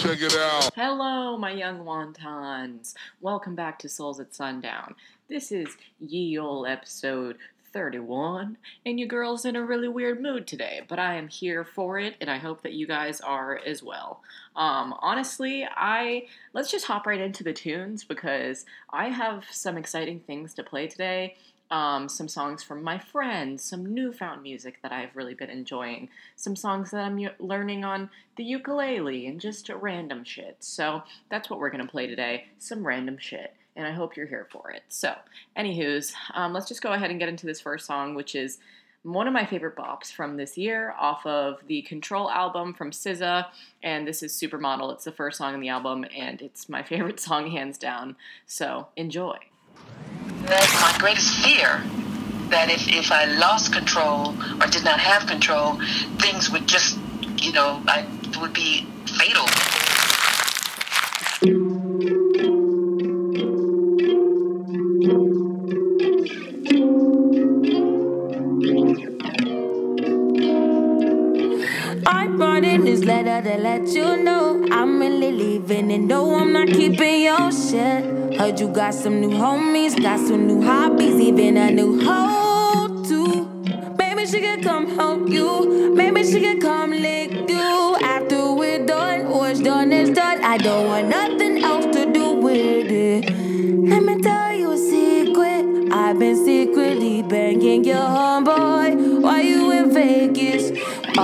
Check it out. Hello, my young wontons. Welcome back to Souls at Sundown. This is ye ol' episode 31, and your girl's in a really weird mood today, but I am here for it, and I hope that you guys are as well. Um, honestly, I let's just hop right into the tunes because I have some exciting things to play today. Um, some songs from my friends, some newfound music that I've really been enjoying, some songs that I'm learning on the ukulele, and just random shit. So that's what we're gonna play today some random shit, and I hope you're here for it. So, anywho's, um, let's just go ahead and get into this first song, which is one of my favorite bops from this year off of the Control album from SZA, and this is Supermodel. It's the first song in the album, and it's my favorite song hands down. So, enjoy. That's my greatest fear. That if, if I lost control or did not have control, things would just, you know, I would be fatal. This letter to let you know I'm really leaving and no, I'm not keeping your shit. Heard you got some new homies, got some new hobbies, even a new hoe too. Maybe she could come help you, maybe she could come lick you after we're done. What's done is done. I don't want nothing else to do with it. Let me tell you a secret. I've been secretly banging your homeboy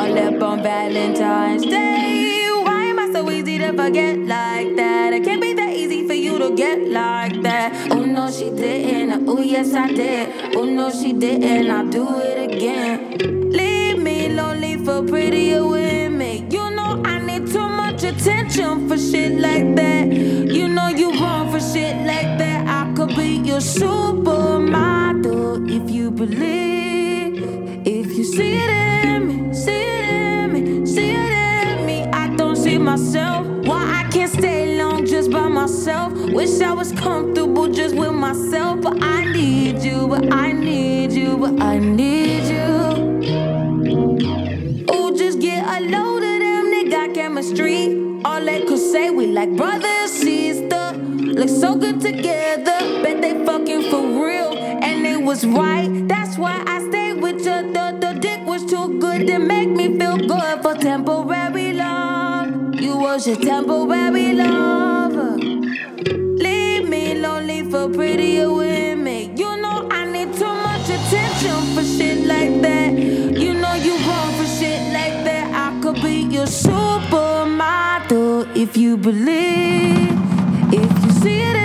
All up on Valentine's Day. Why am I so easy to forget like that? It can't be that easy for you to get like that. Oh no, she didn't. Oh yes, I did. Oh no, she didn't. I'll do it again. Leave me lonely for prettier women. You know I need too much attention for shit like that. You know you wrong for shit like that. I could be your supermodel if you believe. If you see it myself. Why I can't stay long just by myself? Wish I was comfortable just with myself, but I need you, but I need you, but I need you. Ooh, just get a load of them, they got chemistry. All they could say, we like brother and sister. Look so good together, bet they fucking for real. And it was right, that's why I stayed with you. The, the dick was too good to make me feel good for temporary was your temporary lover. Leave me lonely for prettier women. You know I need too much attention for shit like that. You know you wrong for shit like that. I could be your supermodel if you believe. If you see it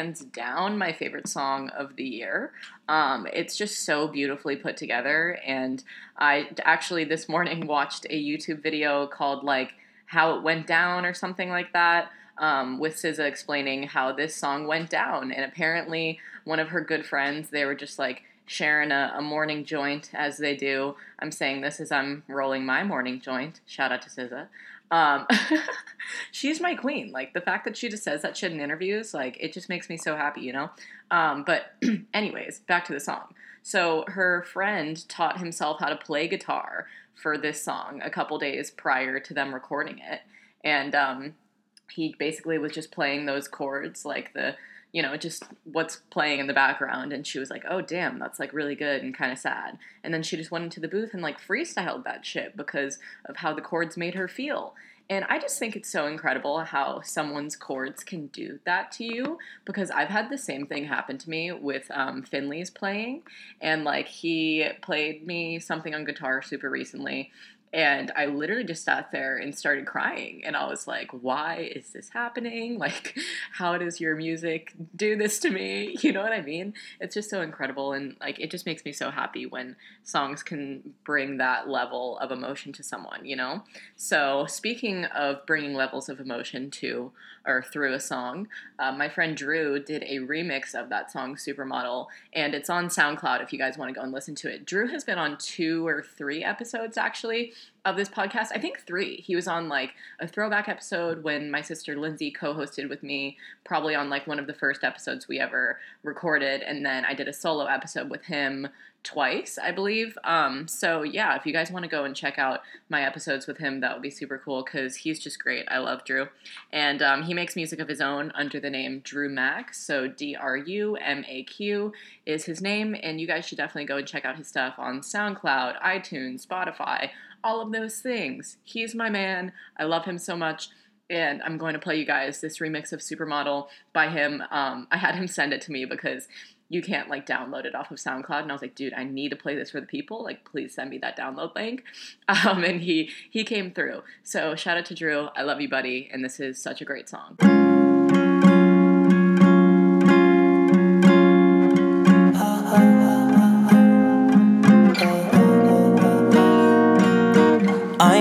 hands down my favorite song of the year. Um, it's just so beautifully put together, and I actually this morning watched a YouTube video called like "How It Went Down" or something like that, um, with SZA explaining how this song went down. And apparently, one of her good friends, they were just like sharing a, a morning joint as they do. I'm saying this as I'm rolling my morning joint. Shout out to SZA. Um, she's my queen. Like the fact that she just says that shit in interviews, like it just makes me so happy, you know. Um, but anyways, back to the song. So her friend taught himself how to play guitar for this song a couple days prior to them recording it, and um, he basically was just playing those chords, like the you know, just what's playing in the background. And she was like, oh, damn, that's like really good and kind of sad. And then she just went into the booth and like freestyled that shit because of how the chords made her feel. And I just think it's so incredible how someone's chords can do that to you because I've had the same thing happen to me with um, Finley's playing. And like he played me something on guitar super recently and I literally just sat there and started crying. And I was like, why is this happening? Like, how does your music do this to me? You know what I mean? It's just so incredible. And like, it just makes me so happy when songs can bring that level of emotion to someone, you know? So, speaking of bringing levels of emotion to or through a song, uh, my friend Drew did a remix of that song, Supermodel. And it's on SoundCloud if you guys want to go and listen to it. Drew has been on two or three episodes actually of this podcast. I think three. He was on like a throwback episode when my sister Lindsay co hosted with me, probably on like one of the first episodes we ever recorded. And then I did a solo episode with him twice, I believe. Um, so yeah, if you guys want to go and check out my episodes with him, that would be super cool because he's just great. I love Drew, and um, he makes music of his own under the name Drew Mack. So D R U M A Q is his name, and you guys should definitely go and check out his stuff on SoundCloud, iTunes, Spotify all of those things. He's my man. I love him so much. And I'm going to play you guys this remix of Supermodel by him. Um, I had him send it to me because you can't like download it off of SoundCloud. And I was like, dude, I need to play this for the people. Like, please send me that download link. Um, and he he came through. So shout out to Drew. I love you, buddy. And this is such a great song.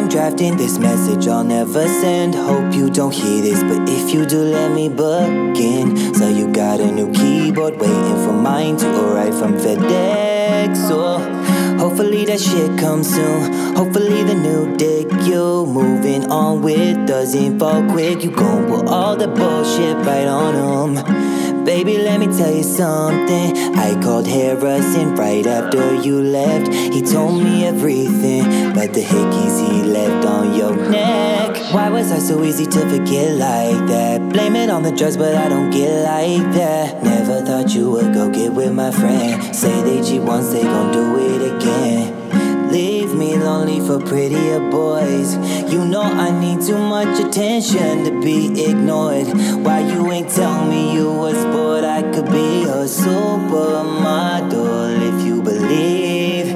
Drafting this message I'll never send. Hope you don't hear this, but if you do, let me begin. So you got a new keyboard waiting for mine to arrive from FedEx. So hopefully that shit comes soon. Hopefully the new dick you're moving on with doesn't fall quick. You gon' put all the bullshit right on them. Baby, let me tell you something. I called Harrison right after you left. He told me everything but the hickeys he left on your neck. Why was I so easy to forget like that? Blame it on the drugs, but I don't get like that. Never thought you would go get with my friend. Say they cheat once, they gon' do it again. Me lonely for prettier boys. You know I need too much attention to be ignored. Why you ain't tell me you was bored? I could be a supermodel if you believe.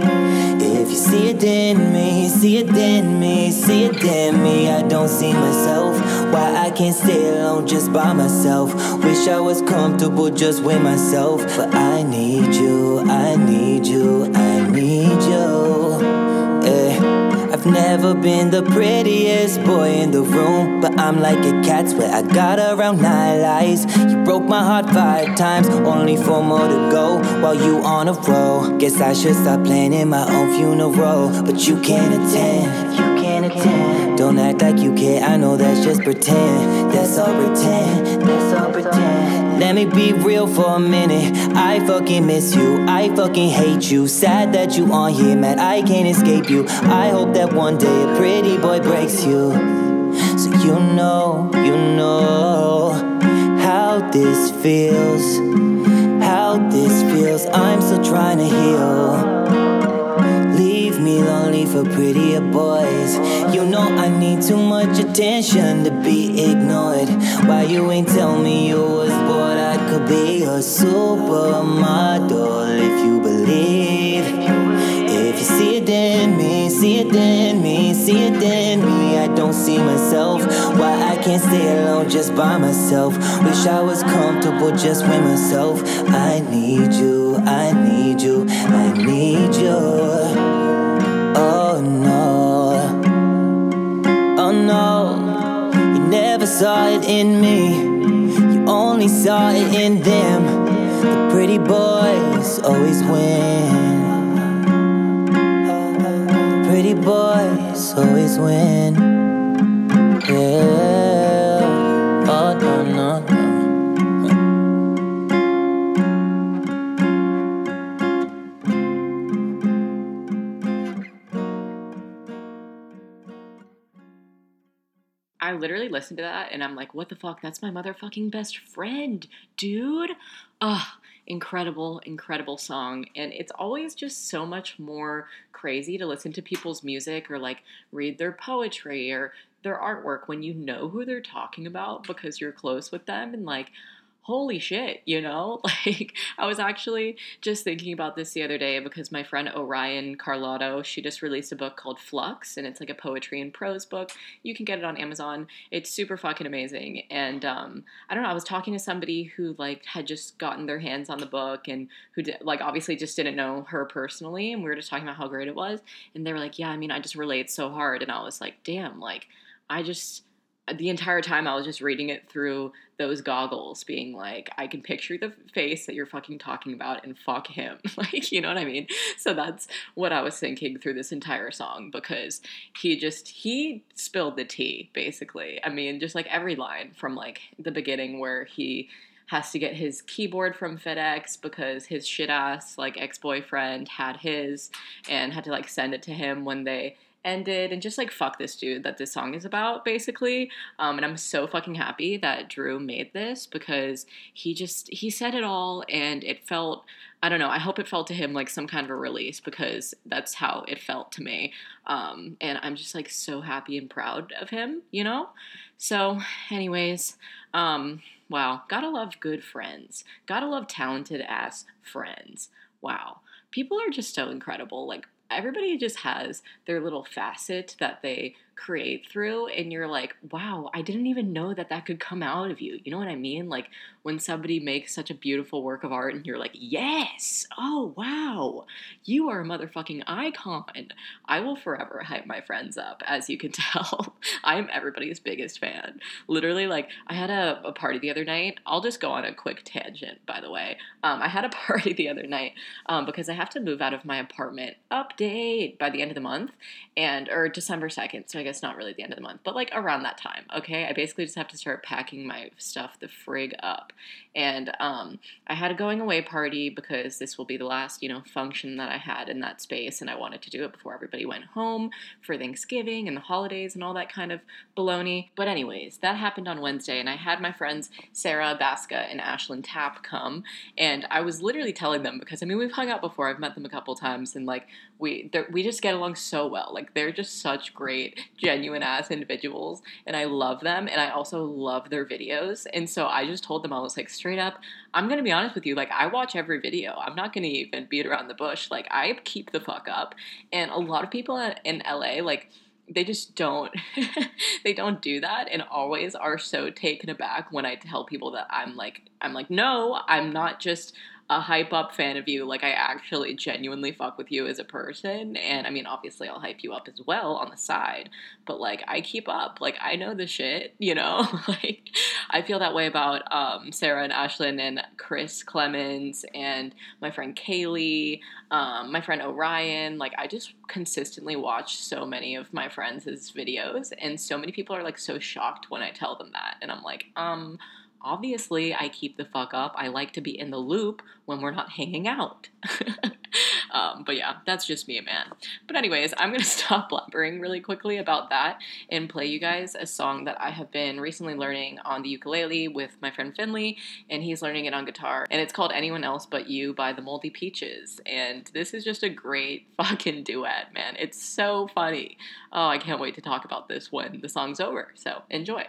If you see it in me, see it in me, see it in me. I don't see myself. Why I can't stay alone just by myself. Wish I was comfortable just with myself. But I need you, I need you, I need you. Never been the prettiest boy in the room, but I'm like a cat where I got around nine lies. You broke my heart five times, only four more to go while you on a roll. Guess I should stop planning my own funeral, but you can't attend. You can't attend. Don't act like you care, I know that's just pretend. That's all pretend. That's all pretend. Let me be real for a minute. I fucking miss you. I fucking hate you. Sad that you on here, man. I can't escape you. I hope that one day a pretty boy breaks you. So you know, you know how this feels. How this feels. I'm still trying to heal Leave me lonely for prettier boys. You know I need too much attention to be ignored. Why you ain't tell me you was bored? I could be a supermodel if you believe. If you see it in me, see it in me, see it in me. I don't see myself. Why I can't stay alone just by myself? Wish I was comfortable just with myself. I need you, I need you, I need you. Oh no, saw it in me, you only saw it in them. The pretty boys always win. The pretty boys always win. Yeah, I literally listened to that and I'm like, what the fuck? That's my motherfucking best friend, dude. Ugh, incredible, incredible song. And it's always just so much more crazy to listen to people's music or like read their poetry or their artwork when you know who they're talking about because you're close with them and like holy shit, you know? Like, I was actually just thinking about this the other day because my friend Orion Carloto, she just released a book called Flux, and it's like a poetry and prose book. You can get it on Amazon. It's super fucking amazing. And um, I don't know, I was talking to somebody who, like, had just gotten their hands on the book and who, did, like, obviously just didn't know her personally, and we were just talking about how great it was. And they were like, yeah, I mean, I just relate so hard. And I was like, damn, like, I just the entire time I was just reading it through those goggles, being like, I can picture the face that you're fucking talking about and fuck him. like, you know what I mean? So that's what I was thinking through this entire song because he just, he spilled the tea, basically. I mean, just like every line from like the beginning where he has to get his keyboard from FedEx because his shit ass like ex boyfriend had his and had to like send it to him when they ended and just like fuck this dude that this song is about basically. Um, and i'm so fucking happy that drew made this because he just he said it all and it felt i don't know i hope it felt to him like some kind of a release because that's how it felt to me. Um, and i'm just like so happy and proud of him you know? So anyways um, wow gotta love good friends. Gotta love talented ass friends. Wow. People are just so incredible like everybody just has their little facet that they create through and you're like wow i didn't even know that that could come out of you. You know what i mean? Like when somebody makes such a beautiful work of art and you're like yes! Oh wow! You are a motherfucking icon! I will forever hype my friends up as you can tell. I am everybody's biggest fan. Literally like i had a, a, party the other night. I'll just go on a quick tangent by the way. Um, i had a party the other night um, because i have to move out of my apartment update by the end of the month and or december 2nd so I guess not really the end of the month, but like around that time. Okay, I basically just have to start packing my stuff the frig up, and um, I had a going away party because this will be the last you know function that I had in that space, and I wanted to do it before everybody went home for Thanksgiving and the holidays and all that kind of baloney. But anyways, that happened on Wednesday, and I had my friends Sarah Baska and Ashlyn Tapp come, and I was literally telling them because I mean we've hung out before, I've met them a couple times, and like we we just get along so well. Like they're just such great genuine ass individuals and I love them and I also love their videos. And so I just told them I was like straight up, I'm to be honest with you, like I watch every video. I'm not to even beat around the bush. Like I keep the fuck up. And a lot of people in LA like they just don't they don't do that and always are so taken aback when I tell people that I'm like I'm like no, I'm not just a hype up fan of you. Like I actually genuinely fuck with you as a person. And I mean, obviously I'll hype you up as well on the side, but like I keep up. Like I know the shit, you know? like I feel that way about um, Sarah and Ashlyn and Chris Clemens and my friend Kaylee, um, my friend Orion. Like I just consistently watch so many of my friends' videos and so many people are like so shocked when I tell them that. And I'm like, um, obviously I keep the fuck up. I like to be in the loop when we're not hanging out. um, but yeah, that's just me, man. But, anyways, I'm gonna stop blabbering really quickly about that and play you guys a song that I have been recently learning on the ukulele with my friend Finley, and he's learning it on guitar. And it's called Anyone Else But You by the Moldy Peaches. And this is just a great fucking duet, man. It's so funny. Oh, I can't wait to talk about this when the song's over. So, enjoy.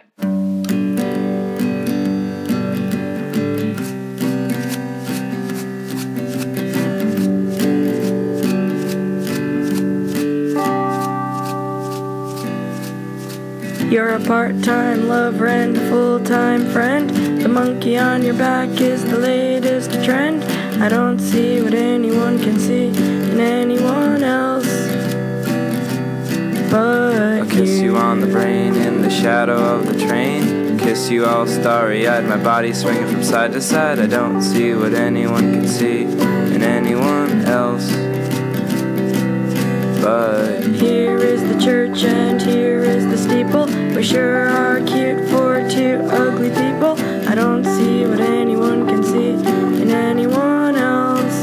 You're a part-time lover and a full-time friend. The monkey on your back is the latest trend. I don't see what anyone can see in anyone else. But I'll kiss you on the brain in the shadow of the train. Kiss you all starry eyed, my body swinging from side to side. I don't see what anyone can see in anyone else. But here is the church and here is the steeple. We sure are cute for two ugly people. I don't see what anyone can see in anyone else.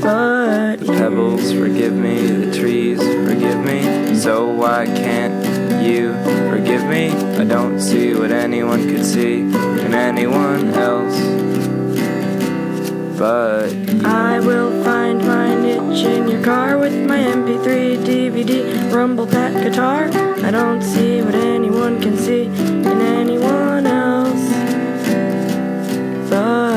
But the pebbles forgive me, the trees forgive me. So why can't you forgive me. I don't see what anyone could see in anyone else. But I will find my niche in your car with my MP3, DVD, rumble pack guitar. I don't see what anyone can see in anyone else. But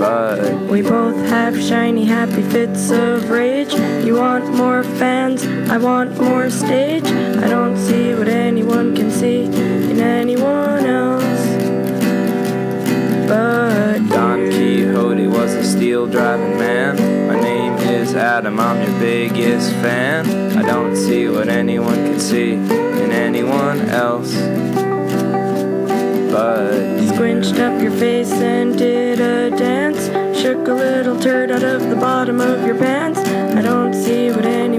But We both have shiny, happy fits of rage. You want more fans, I want more stage. I don't see what anyone can see in anyone else. But Don. Quixote was a steel driving man. My name is Adam, I'm your biggest fan. I don't see what anyone can see in anyone else. But Squinched up your face and did a dance. Shook a little turd out of the bottom of your pants. I don't see what anyone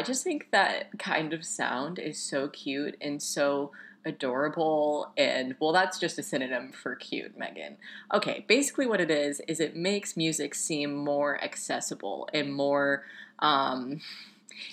I just think that kind of sound is so cute and so adorable and well that's just a synonym for cute meghan. Okay basically what it is is it makes music seem more accessible and more um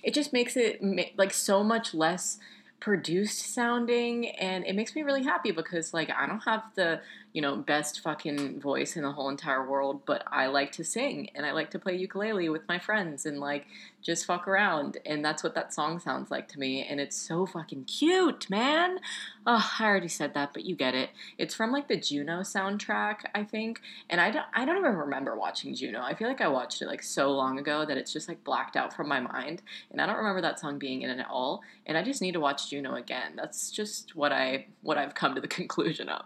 it just makes it like so much less produced sounding and it makes me really happy because like I don't have the you know best fucking voice in the whole entire world but I like to sing and I like to play ukulele with my friends and like just fuck around and that's what that song sounds like to me and it's so fucking cute man oh I already said that but you get it it's from like the Juno soundtrack I think and I don't I don't even remember watching Juno I feel like I watched it like so long ago that it's just like blacked out from my mind and I don't remember that song being in it at all and I just need to watch Juno again. That's just what I what I've come to the conclusion of.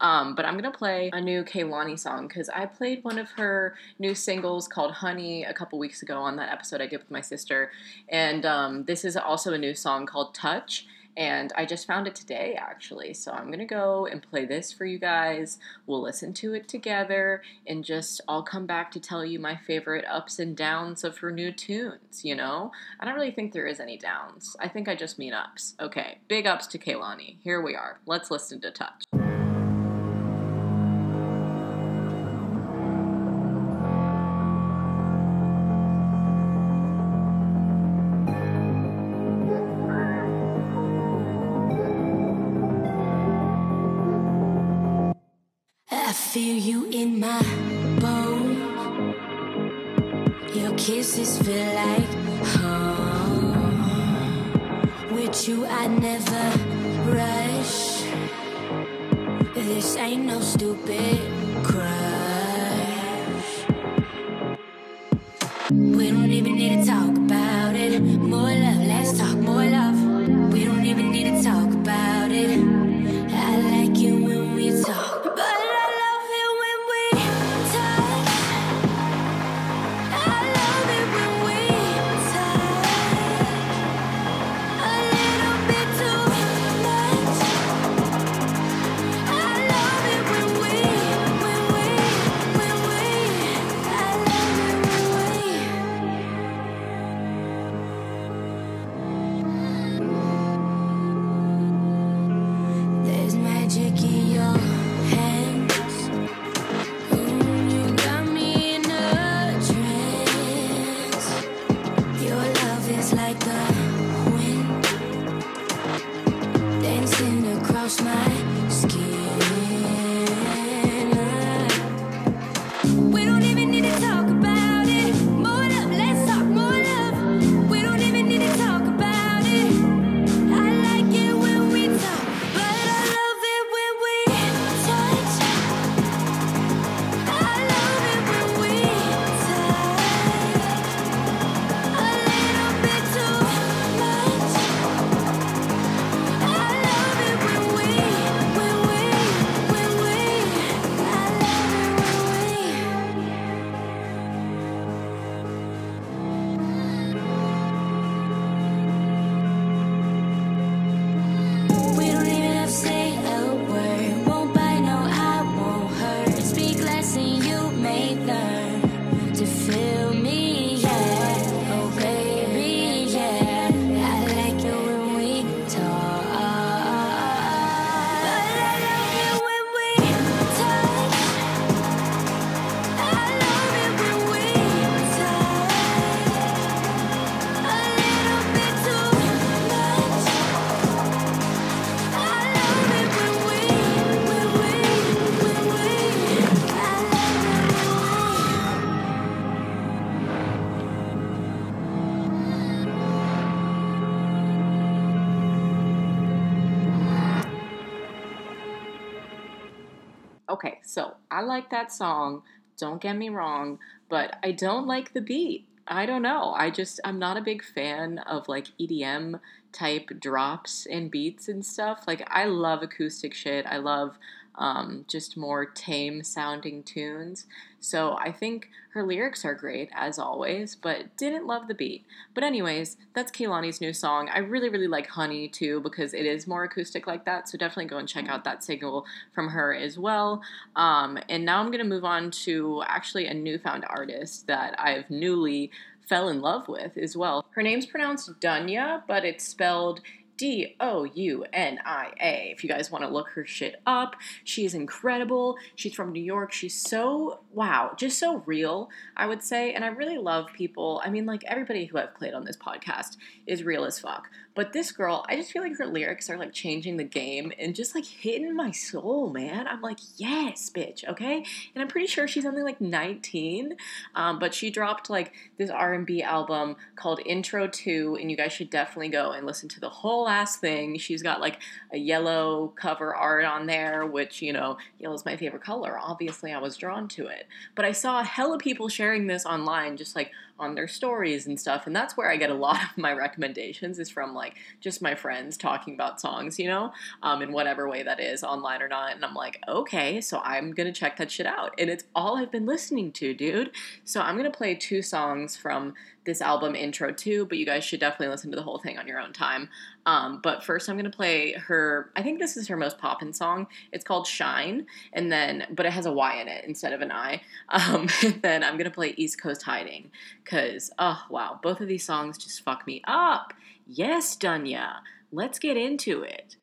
Um, but gonna play a new Kehlani song because I played one of her new singles called Honey a couple weeks ago on that episode I did with my sister, and um, this is also a new song called Touch. And I just found it today, actually. So I'm gonna go and play this for you guys. We'll listen to it together, and just I'll come back to tell you my favorite ups and downs of her new tunes. You know, I don't really think there is any downs. I think I just mean ups. Okay, big ups to Kehlani. Here we are. Let's listen to Touch. Like home. With you, I never rush. This ain't no stupid crush. We don't even need to talk about it. More love, let's talk more love. We don't even need to talk about it. I like that song. Don't get me wrong, but I don't like the beat. I don't know. I just I'm not a big fan of like EDM type drops and beats and stuff. Like I love acoustic shit. I love um, just more tame sounding tunes. So I think her lyrics are great as always, but didn't love the beat. But anyways, that's Kehlani's new song. I really really like Honey too because it is more acoustic like that. So definitely go and check out that single from her as well. Um, and now I'm gonna move on to actually a newfound artist that I've newly fell in love with as well. Her name's pronounced Dunya, but it's spelled D O U N I A. If you guys want to look her shit up, she is incredible. She's from New York. She's so, wow, just so real, I would say. And I really love people. I mean, like everybody who I've played on this podcast is real as fuck. But this girl, I just feel like her lyrics are like changing the game and just like hitting my soul, man. I'm like, yes, bitch, okay. And I'm pretty sure she's only like 19, um, but she dropped like this R&B album called Intro 2, and you guys should definitely go and listen to the whole ass thing. She's got like a yellow cover art on there, which you know, yellow is my favorite color. Obviously, I was drawn to it, but I saw a hell of people sharing this online, just like on their stories and stuff and that's where i get a lot of my recommendations is from like just my friends talking about songs you know um, in whatever way that is online or not and i'm like okay so i'm gonna check that shit out and it's all i've been listening to dude. So i'm gonna play two songs from this album intro too, but you guys should definitely listen to the whole thing on your own time. Um, but first, I'm gonna play her. I think this is her most poppin' song. It's called Shine, and then but it has a Y in it instead of an I. Um, then I'm gonna play East Coast Hiding, cause oh wow, both of these songs just fuck me up. Yes, Dunya, let's get into it.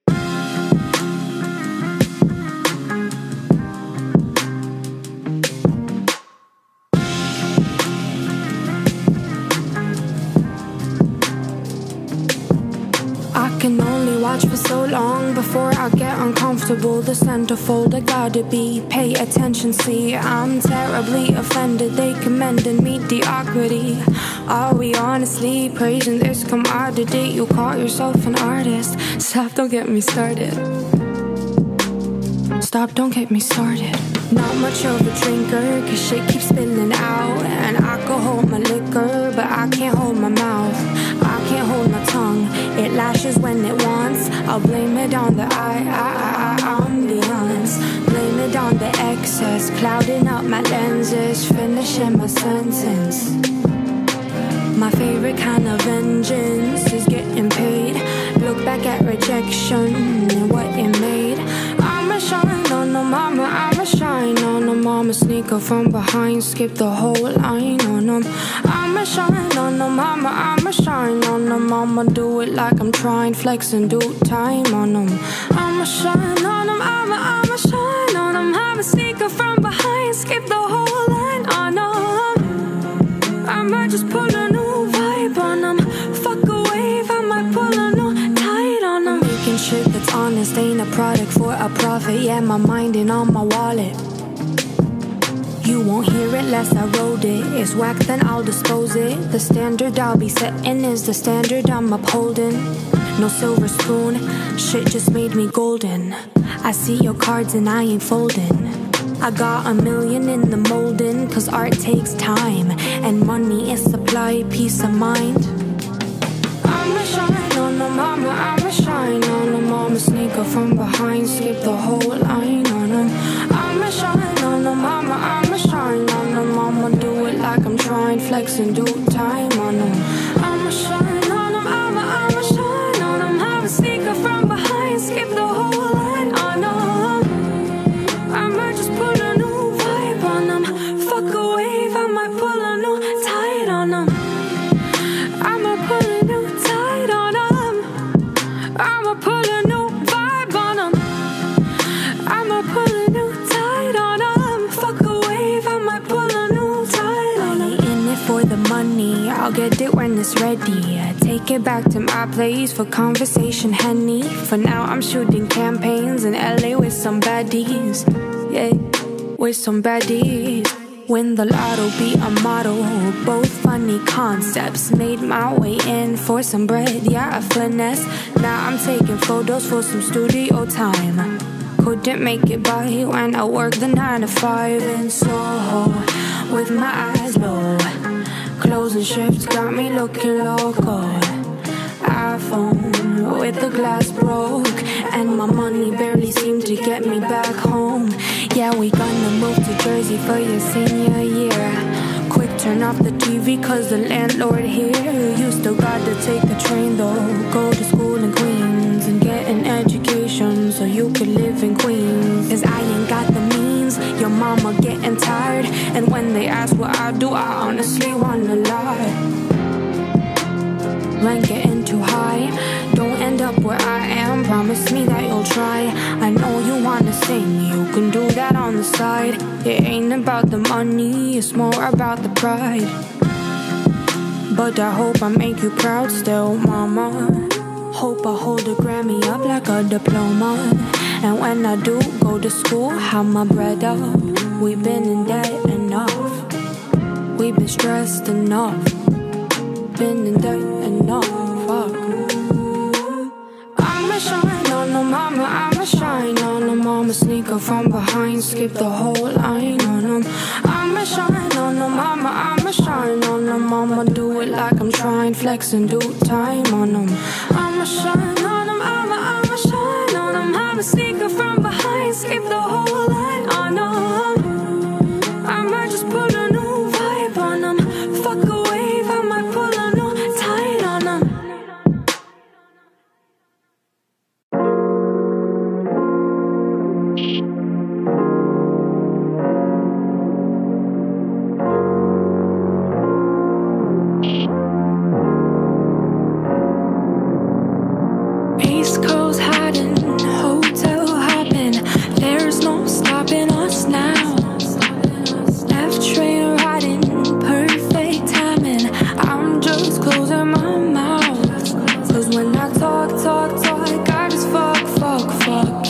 Can only watch for so long before I get uncomfortable. The centerfold, I gotta be. Pay attention, see, I'm terribly offended. They commend commended mediocrity. Are we honestly praising this commodity? You call yourself an artist. Stop, don't get me started. Stop, don't get me started. Not much of a drinker, cause shit keeps spilling out. And I can hold my liquor, but I can't hold my mouth. I can't hold my tongue, it lashes when it wants. I'll blame it on the eye, I, I, I, ambience. Blame it on the excess, clouding up my lenses, finishing my sentence. My favorite kind of vengeance is getting paid. Look back at rejection and what it made. I'ma shine on the mama, I'ma on them. I'ma sneak up from behind, skip the whole line on them. I'ma shine on the mama, I'ma shine on them. I'ma do it like I'm trying, flex and do time on them. I'ma shine on them, I'ma, I'ma shine on them. I'ma sneak up from behind, skip the whole line on them. I might just pull a new vibe on them. Fuck a wave, I might pull a new tide on them. Making shit that's honest ain't a product for a profit. Yeah, my mind and on my wallet. You won't hear it less I wrote it. It's whack, then I'll dispose it. The standard I'll be setting is the standard I'm upholding. No silver spoon, shit just made me golden. I see your cards and I ain't folding. I got a million in the molding, cause art takes time. And money is supply, peace of mind. I'ma shine on the mama, I'ma shine on the mama. Sneak up from behind, skip the whole line on them. I'ma shine like flex and do time on them. I'ma shine on them, I'ma, I'ma shine on them. I'ma sneak up from I'll get it when it's ready. I take it back to my place for conversation, Henny. For now, I'm shooting campaigns in LA with some baddies. Yeah, with some baddies. Win the lotto, be a model. Both funny concepts. Made my way in for some bread, yeah, a finesse. Now I'm taking photos for some studio time. couldn't make it by when I work the nine to five in Soho with my eyes low. Closing shifts got me looking local. iPhone with the glass broke, and my money barely seemed to get me back home. Yeah, we gonna move to Jersey for your senior year. Quick turn off the TV cause the landlord here. You still got to take the train though. Go to school in Queens and get an education so you could live in Queens. Cause I ain't got the. Your mama getting tired. And when they ask what I do, I honestly wanna lie. Rent getting too high. Don't end up where I am. Promise me that you'll try. I know you wanna sing, you can do that on the side. It ain't about the money, it's more about the pride. But I hope I make you proud still, mama. Hope I hold a Grammy up like a diploma. And when I do go to school, have my bread up. We've been in debt enough. We've been stressed enough. Been in debt enough. Fuck. I'ma shine on no mama, I'ma shine on them. Mama sneaker from behind, skip the whole line on them. I'ma shine on no mama, I'ma shine on them. I'ma do it like I'm trying, flex and do time on them. I'ma shine I'ma sneaker from behind, skip the whole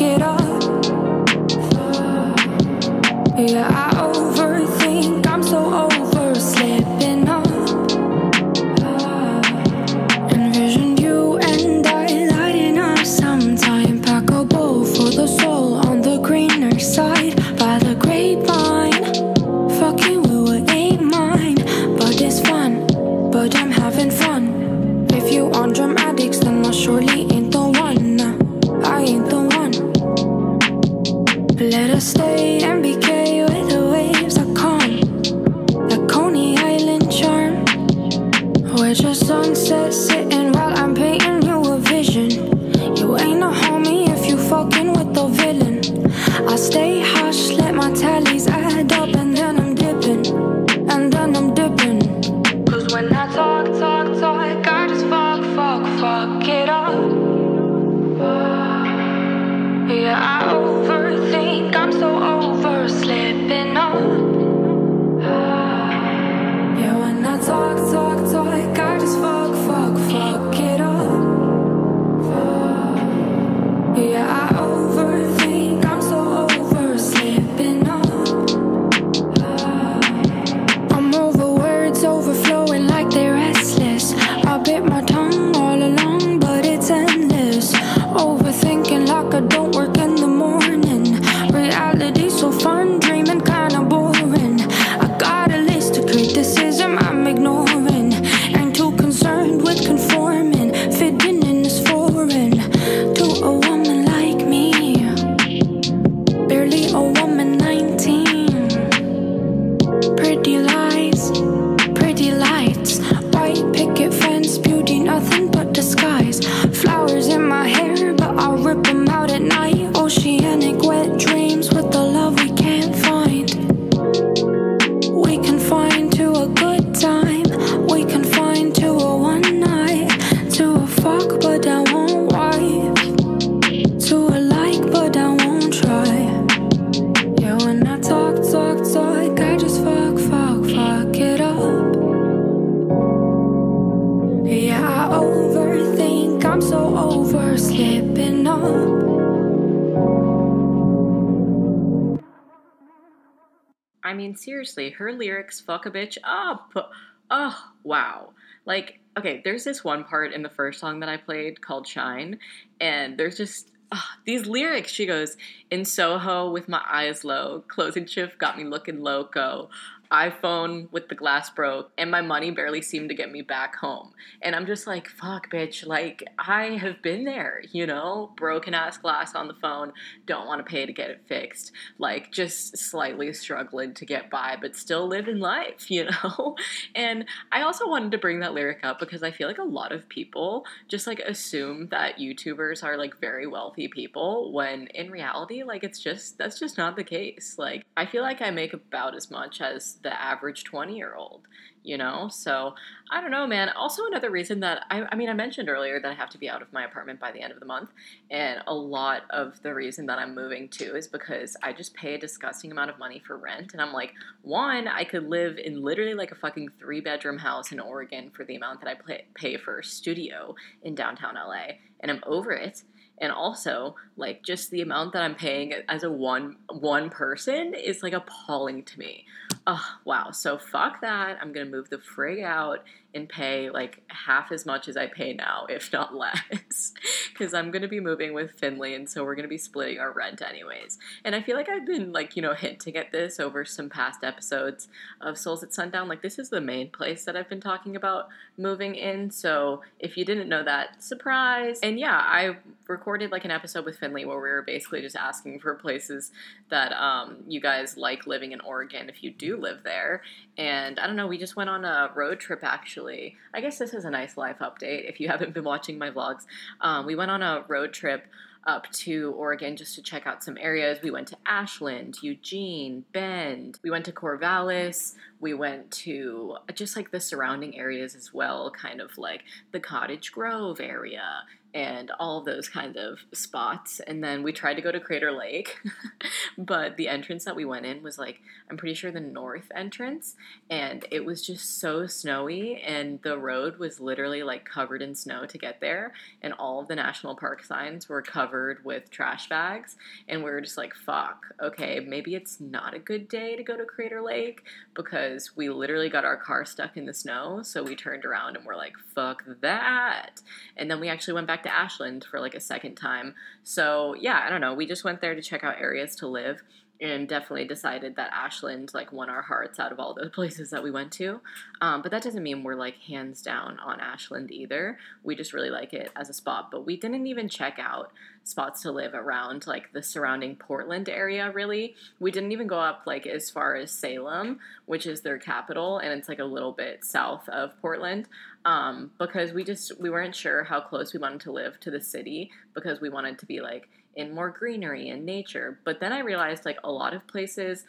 it up. Yeah, I seriously, her lyrics fuck a bitch up. Oh, wow. Like, okay, there's this one part in the first song that I played called Shine, and there's just these lyrics. She goes, In Soho with my eyes low, closing shift got me looking loco iPhone with the glass broke and my money barely seemed to get me back home. And I'm just like, fuck, bitch. Like, I have been there, you know? Broken ass glass on the phone, don't want to pay to get it fixed. Like, just slightly struggling to get by, but still living life, you know? And I also wanted to bring that lyric up because I feel like a lot of people just like assume that YouTubers are like very wealthy people when in reality, like, it's just, that's just not the case. Like, I feel like I make about as much as the average 20 year old, you know? So I don't know, man. Also, another reason that I, I mean, I mentioned earlier that I have to be out of my apartment by the end of the month. And a lot of the reason that I'm moving too is because I just pay a disgusting amount of money for rent. And I'm like, one, I could live in literally like a fucking three bedroom house in Oregon for the amount that I pay, for a studio in downtown LA. And I'm over it and also like just the amount that i'm paying as a one one person is like appalling to me oh wow. So fuck that. I'm gonna move the frig out and pay like half as much as I pay now, if not less, because I'm gonna be moving with Finley, and so we're gonna be splitting our rent anyways. And I feel like I've been like you know hinting at this over some past episodes of Souls at Sundown. Like this is the main place that I've been talking about moving in. So if you didn't know that, surprise! And yeah, I recorded like an episode with Finley where we were basically just asking for places that um, you guys like living in Oregon if you do live there. And I don't know, we just went on a road trip actually. I guess this is a nice life update if you haven't been watching my vlogs. Um, we went on a road trip up to Oregon just to check out some areas. We went to Ashland, Eugene, Bend. We went to Corvallis. We went to just like the surrounding areas as well, kind of like the Cottage Grove area and all those kinds of spots. And then we tried to go to Crater Lake, but the entrance that we went in was like, I'm pretty sure the north entrance. And it was just so snowy, and the road was literally like covered in snow to get there. And all of the national park signs were covered with trash bags. And we were just like, fuck, okay, maybe it's not a good day to go to Crater Lake because we literally got our car stuck in the snow. So we turned around and we're like, fuck that. And then we actually went back back to Ashland for like a second time. So yeah, I don't know. We just went there to check out areas to live and definitely decided that Ashland like won our hearts out of all the places that we went to. Um, but that doesn't mean we're like hands down on Ashland either. We just really like it as a spot. But we didn't even check out spots to live around like the surrounding Portland area really. We didn't even go up like as far as Salem, which is their capital, and it's like a little bit south of Portland. Um, because we just we weren't sure how close we wanted to live to the city because we wanted to be like in more greenery and nature. But then I realized like a lot of places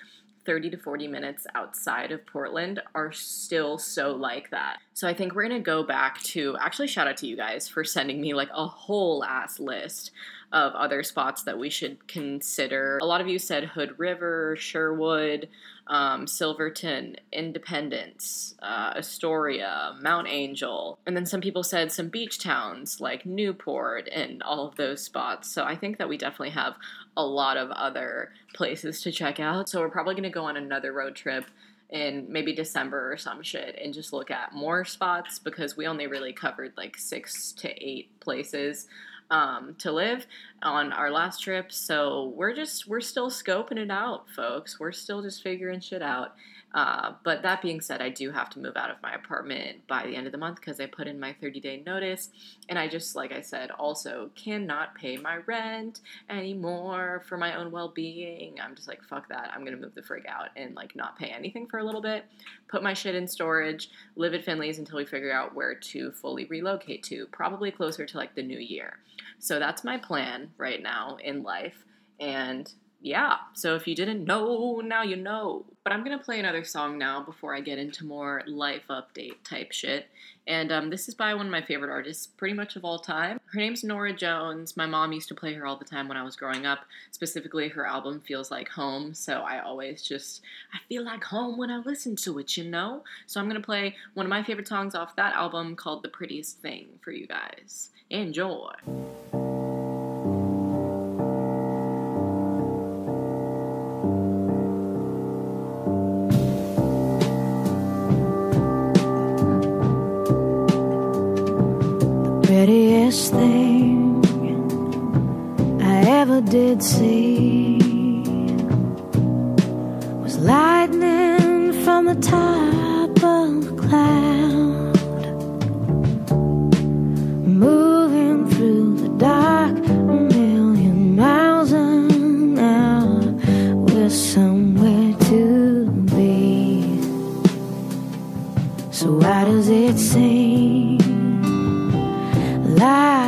30 to 40 minutes outside of Portland are still so like that. So I think we're going to go back to actually shout out to you guys for sending me like a whole ass list of other spots that we should consider. A lot of you said Hood River, Sherwood, um, Silverton, Independence, uh, Astoria, Mount Angel, and then some people said some beach towns like Newport and all of those spots. So I think that we definitely have a lot of other places to check out. So we're probably going to go on another road trip in maybe December or some shit and just look at more spots because we only really covered like six to eight places um, to live on our last trip. So we're just we're still scoping it out, folks. We're still just figuring shit out. Uh, but that being said, I do have to move out of my apartment by the end of the month because I put in my 30 day notice. And I just, like I said, also cannot pay my rent anymore for my own well being. I'm just like, fuck that. I'm going to move the frig out and like not pay anything for a little bit, put my shit in storage, live at Finley's until we figure out where to fully relocate to, probably closer to like the new year. So that's my plan right now in life. And yeah, so if you didn't know, now you know. But I'm gonna play another song now before I get into more life update type shit. And um, this is by one of my favorite artists, pretty much of all time. Her name's Norah Jones. My mom used to play her all the time when I was growing up. Specifically, her album Feels Like Home. So I always just, I feel like home when I listen to it, you know? So I'm gonna play one of my favorite songs off that album called The Prettiest Thing for you guys. Enjoy. Prettiest thing I ever did see was lightning from the top of a cloud, moving through the dark a million miles an hour. We're somewhere to be. So why does it seem like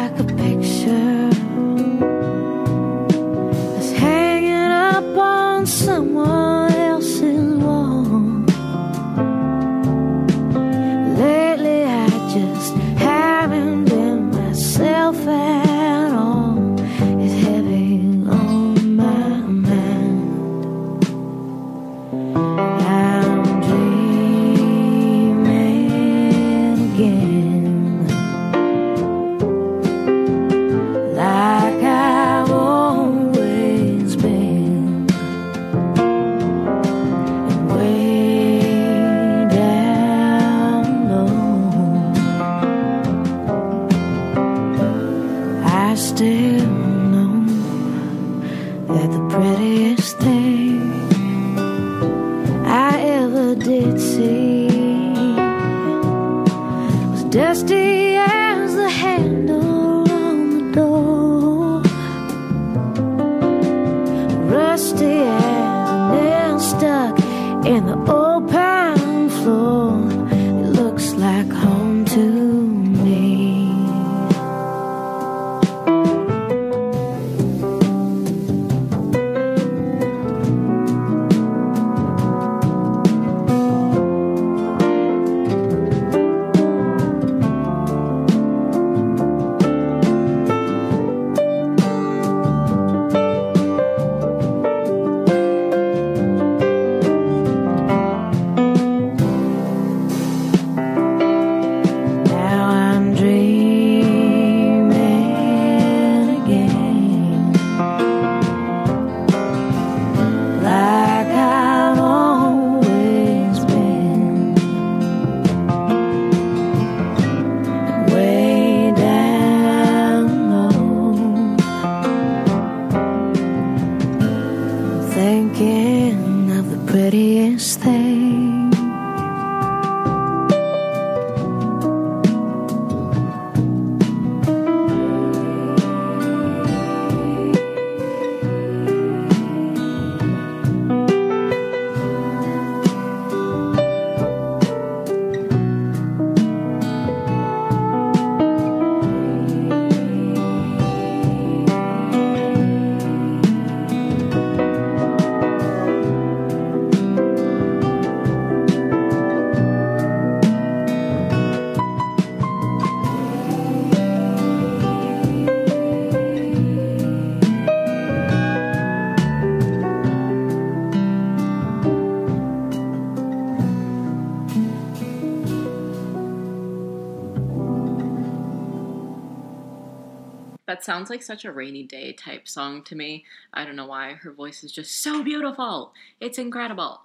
Sounds like such a rainy day type song to me. I don't know why. Her voice is just so beautiful. It's incredible.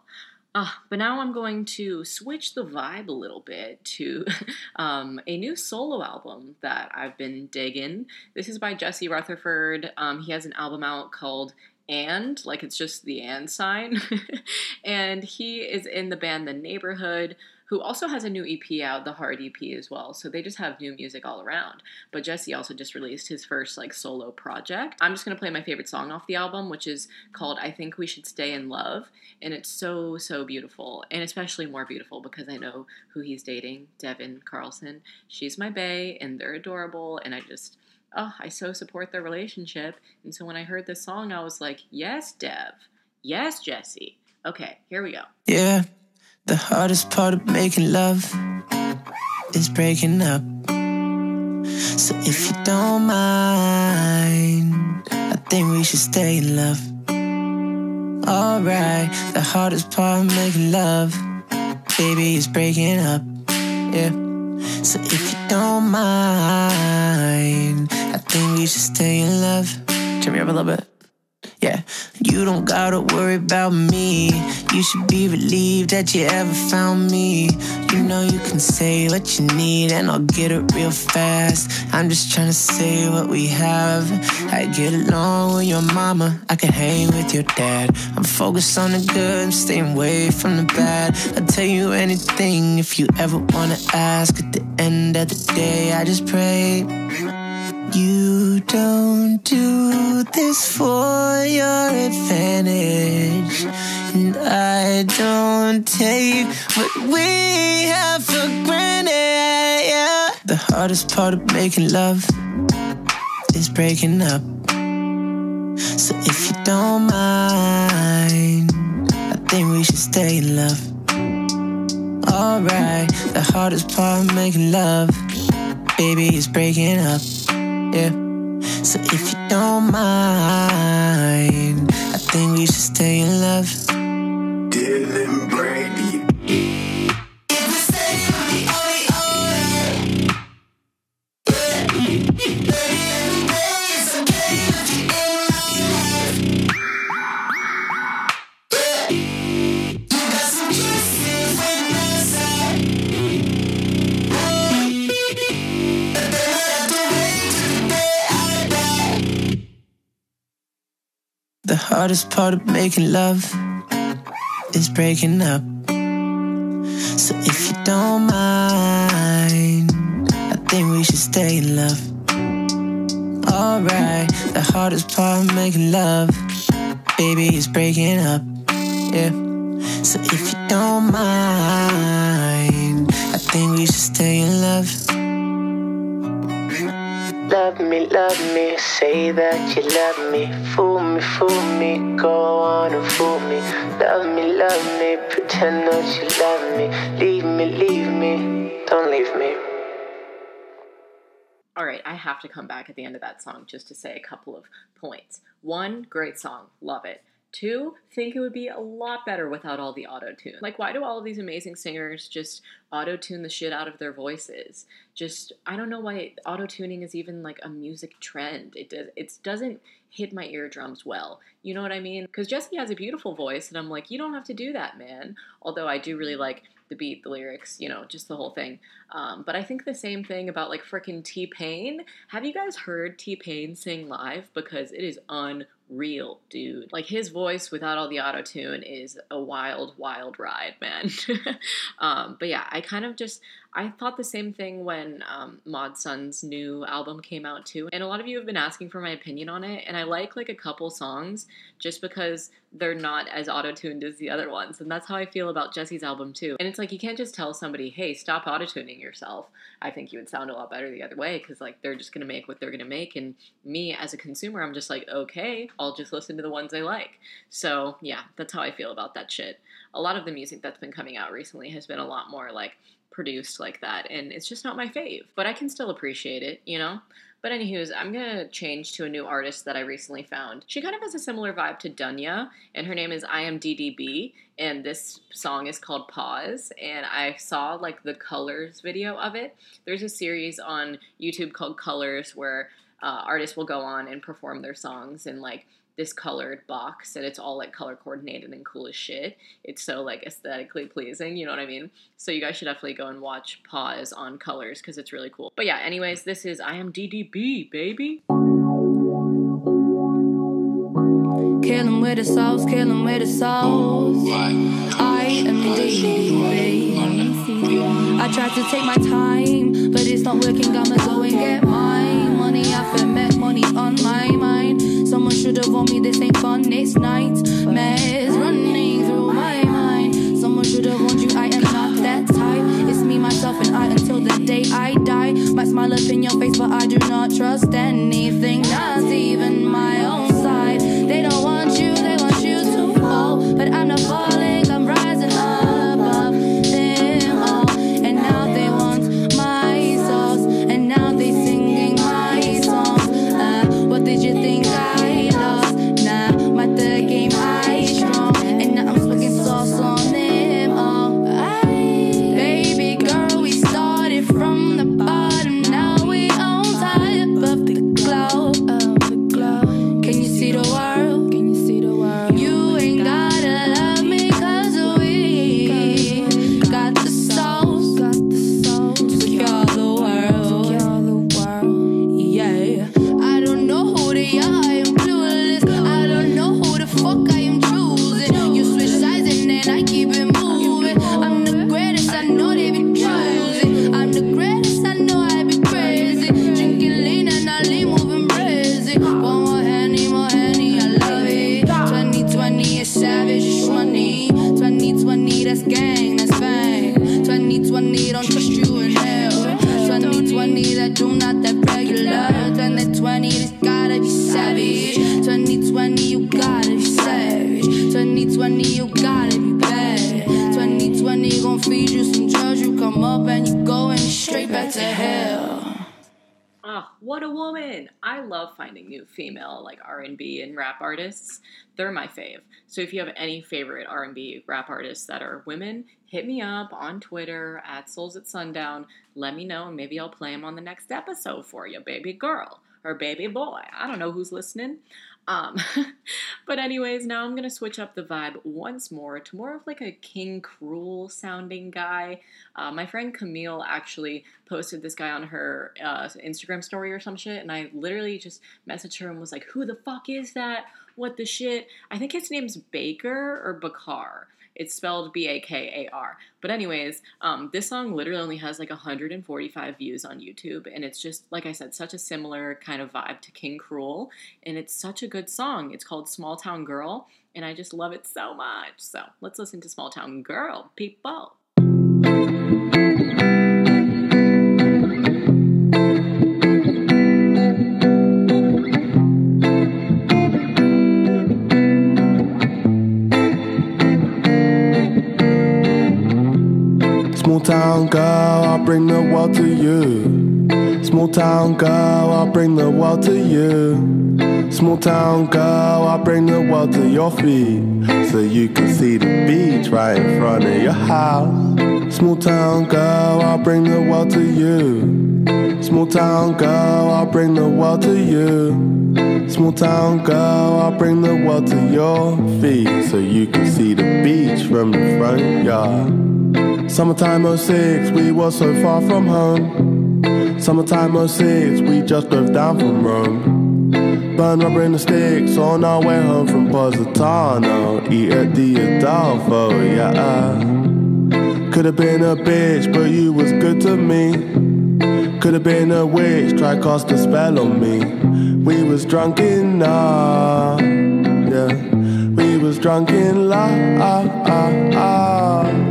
Uh, but now I'm going to switch the vibe a little bit to um, a new solo album that I've been digging. This is by Jesse Rutherford. Um, he has an album out called and like it's just the and sign and he is in the band the neighbourhood who also has a new ep out the hard ep as well so they just have new music all around but jesse also just released his first like solo project i'm just to play my favorite song off the album which is called i think we should stay in love and it's so so beautiful and especially more beautiful because i know who he's dating devon carlson she's my bae and they're adorable and i just oh, I so support their relationship. And so when I heard this song, I was like, yes, Dev. Yes, Jesse. Okay, here we go. Yeah, the hardest part of making love is breaking up. So if you don't mind, I think we should stay in love. Alright, the hardest part of making love, baby, is breaking up. Yeah. So if you don't mind, I think we should stay in love. Turn me up a little bit. Yeah, you don't gotta worry about me. You should be relieved that you ever found me. You know you can say what you need, and I'll get it real fast. I'm just trying to say what we have. I get along with your mama, I can hang with your dad. I'm focused on the good, I'm staying away from the bad. I'll tell you anything if you ever wanna ask. At the end of the day, I just pray. You don't do this for your advantage. And I don't take what we have for granted. Yeah. The hardest part of making love is breaking up. So if you don't mind, I think we should stay in love. Alright, the hardest part of making love, baby, is breaking up. Yeah. So if you don't mind, I think we should stay in love. Dylan Brady. Hardest part of making love is breaking up. So if you don't mind, I think we should stay in love. Alright, the hardest part of making love, baby, is breaking up. Yeah. So if you don't mind, I think we should stay in love. Love me, love me, say that you love me. Fool me, fool me, go on and fool me. Love me, love me, pretend that you love me. Leave me, leave me, don't leave me. All right, I have to come back at the end of that song just to say a couple of points. One, great song, love it. Two, think it would be a lot better without all the auto tune. Like, why do all of these amazing singers just auto tune the shit out of their voices? Just, I don't know why auto tuning is even like a music trend. It does, it doesn't hit my eardrums well. You know what I mean? Because Jesse has a beautiful voice, and I'm like, you don't have to do that, man. Although I do really like the beat, the lyrics, you know, just the whole thing. Um, but I think the same thing about like freaking T Pain. Have you guys heard T Pain sing live? Because it is unreal, dude. Like his voice without all the auto tune is a wild, wild ride, man. um, but yeah, I kind of just I thought the same thing when um, Mod Sun's new album came out too, and a lot of you have been asking for my opinion on it, and I like like a couple songs just because they're not as auto tuned as the other ones, and that's how I feel about Jesse's album too. And it's like you can't just tell somebody, "Hey, stop auto tuning yourself." I think you would sound a lot better the other way because like they're just gonna make what they're gonna make, and me as a consumer, I'm just like, okay, I'll just listen to the ones I like. So yeah, that's how I feel about that shit. A lot of the music that's been coming out recently has been a lot more like produced like that, and it's just not my fave. But I can still appreciate it, you know? But anywho's, I'm gonna change to a new artist that I recently found. She kind of has a similar vibe to Dounia, and her name is IAMDDB, and this song is called Pause. And I saw like the Colors video of it. There's a series on YouTube called Colors where uh, artists will go on and perform their songs and like this colored box and it's all like color coordinated and cool as shit. It's so like aesthetically pleasing, you know what I mean? So you guys should definitely go and watch Pause on Colors because it's really cool. But yeah, anyways, this is I am DDB, baby. Kill 'em with the sauce, kill 'em with the sauce. I am the baby. I tried to take my time, but it's not working. I'ma go and get mine. Money I met, money on my mind. Someone should have warned me this ain't fun. It's night, mess running through my mind. Someone should have warned you I am not that type. It's me, myself, and I until the day I die. Might smile up in your face, but I do not trust anything, not even my own rap artists. They're my fave. So if you have any favorite R&B rap artists that are women, hit me up on Twitter at Souls at Sundown. Let me know, and maybe I'll play them on the next episode for you, baby girl or baby boy. I don't know who's listening. Um, but anyways, now I'm gonna switch up the vibe once more to more of like a King Krule sounding guy. Uh, my friend Camille actually posted this guy on her uh, Instagram story or some shit, and I literally just messaged her and was like, "Who the fuck is that? What the shit?" I think his name's Baker or Bakar. It's spelled B A K A R. But anyways, um, this song literally only has like 145 views on YouTube, and it's just like I said, such a similar kind of vibe to King Krule, and it's such a good song. It's called Small Town Girl, and I just love it so much. So let's listen to Small Town Girl, people. Small town girl, I'll bring the world to you. Small town girl, I'll bring the world to you. Small town girl, I'll bring the world to your feet. So you can see the beach right in front of your house. Small town girl, I'll bring the world to you. Small town girl, I'll bring the world to you. Small town girl, I'll bring the world to your feet. So you can see the beach from the front yard. Summertime 06, we were so far from home. Summertime 06, we just drove down from Rome. Burn rubber in the sticks on our way home from Positano. Eat at the Adolfo, yeah. Could have been a bitch, but you was good to me. Could have been a witch, try cast a spell on me. We was drunk love, uh, yeah. We was drunk in love. Uh, uh,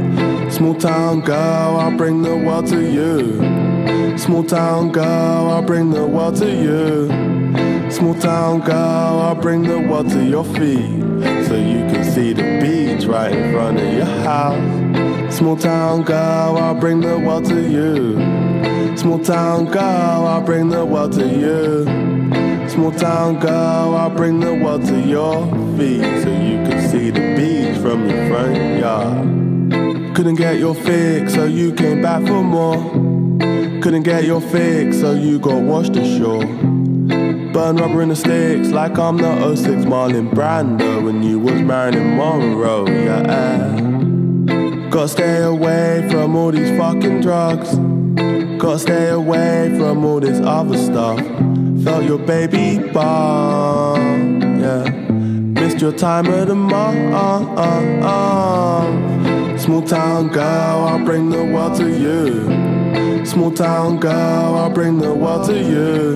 Small town girl, I'll bring the world to you. Small town girl, I'll bring the world to you. Small town girl, I'll bring the world to your feet. So you can see the beach right in front of your house. Small town girl, I'll bring the world to you. Small town girl, I'll bring the world to you. Small town girl, I'll bring the world to your feet. So you can see the beach from your front yard. Couldn't get your fix, so you came back for more. Couldn't get your fix, so you got washed ashore. Burn rubber in the sticks like I'm the 06 Marlon Brando when you was Marilyn Monroe, yeah. Gotta stay away from all these fucking drugs. Gotta stay away from all this other stuff. Felt your baby bomb, yeah. Missed your time at the mall. Small town girl, I'll bring the world to you. Small town girl, I'll bring the world to you.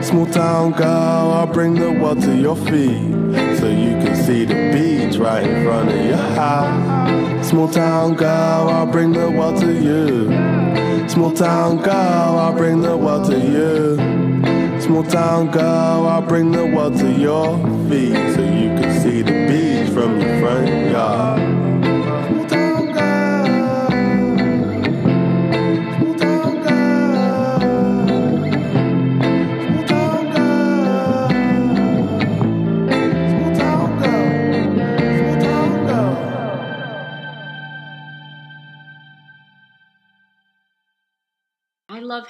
Small town girl, I'll bring the world to your feet. So you can see the beach right in front of your house. Small town girl, I'll bring the world to you. Small town girl, I'll bring the world to you. Small town girl, I'll bring the world to your feet. So you can see the beach from your front yard.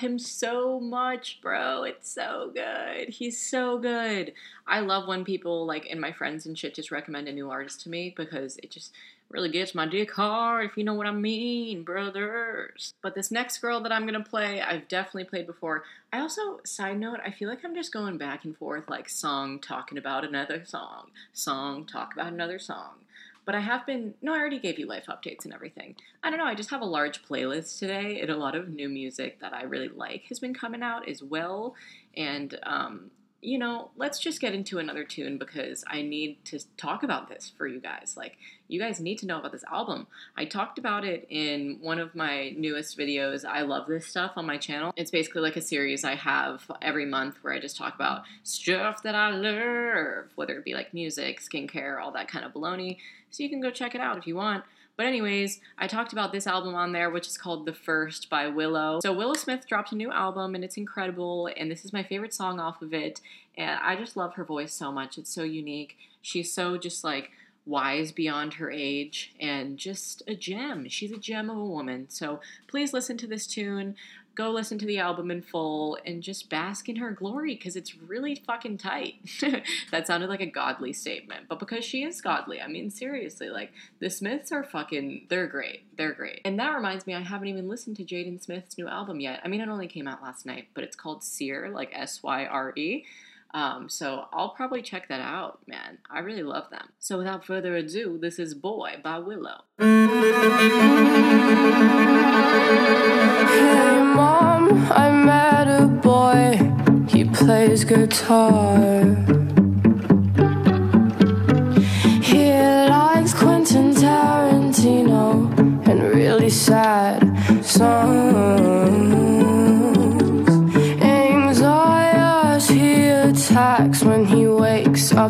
Him so much, bro. It's so good. He's so good. I love when people like and my friends and shit just recommend a new artist to me because it just really gets my dick hard, if you know what I mean, brothers. But this next girl that I'm gonna play, I've definitely played before. I also, side note, I feel like I'm just going back and forth, like song talking about another song, song talk about another song. But I have been, no, I already gave you life updates and everything. I don't know, I just have a large playlist today, and a lot of new music that I really like has been coming out as well. And, um, you know, let's just get into another tune because I need to talk about this for you guys. Like, you guys need to know about this album. I talked about it in one of my newest videos, I Love This Stuff, on my channel. It's basically like a series I have every month where I just talk about stuff that I love, whether it be like music, skincare, all that kind of baloney. So you can go check it out if you want. But, anyways, I talked about this album on there, which is called The First by Willow. So, Willow Smith dropped a new album and it's incredible. And this is my favorite song off of it. And I just love her voice so much. It's so unique. She's so just like wise beyond her age and just a gem. She's a gem of a woman. So please listen to this tune. Go listen to the album in full and just bask in her glory because it's really fucking tight. that sounded like a godly statement, but because she is godly, I mean, seriously, like the Smiths are fucking, they're great. They're great. And that reminds me, I haven't even listened to Jaden Smith's new album yet. I mean, it only came out last night, but it's called Syre, like S Y R E. Um, so I'll probably check that out, man. I really love them. So without further ado, this is Boy by Willow. Hey mom, I met a boy. He plays guitar.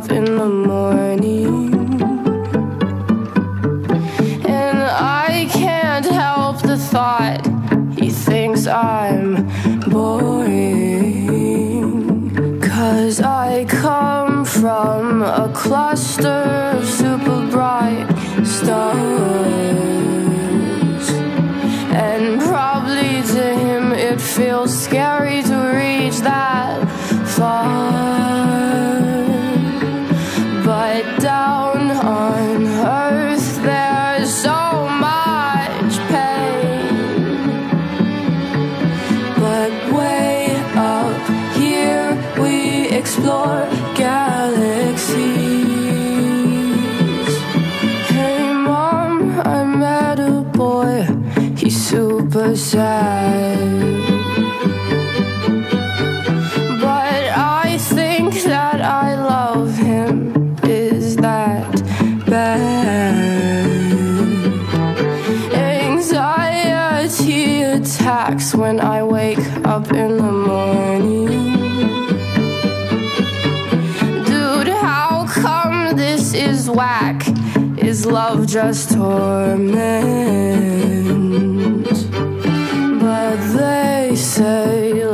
In the morning. And I can't help the thought he thinks I'm boring. Cause I come from a cluster of super bright stars. And probably to him it feels scary to reach that sad. But I think that I love him. Is that bad? Anxiety attacks when I wake up in the morning. Dude, how come this is whack? Is love just torment? They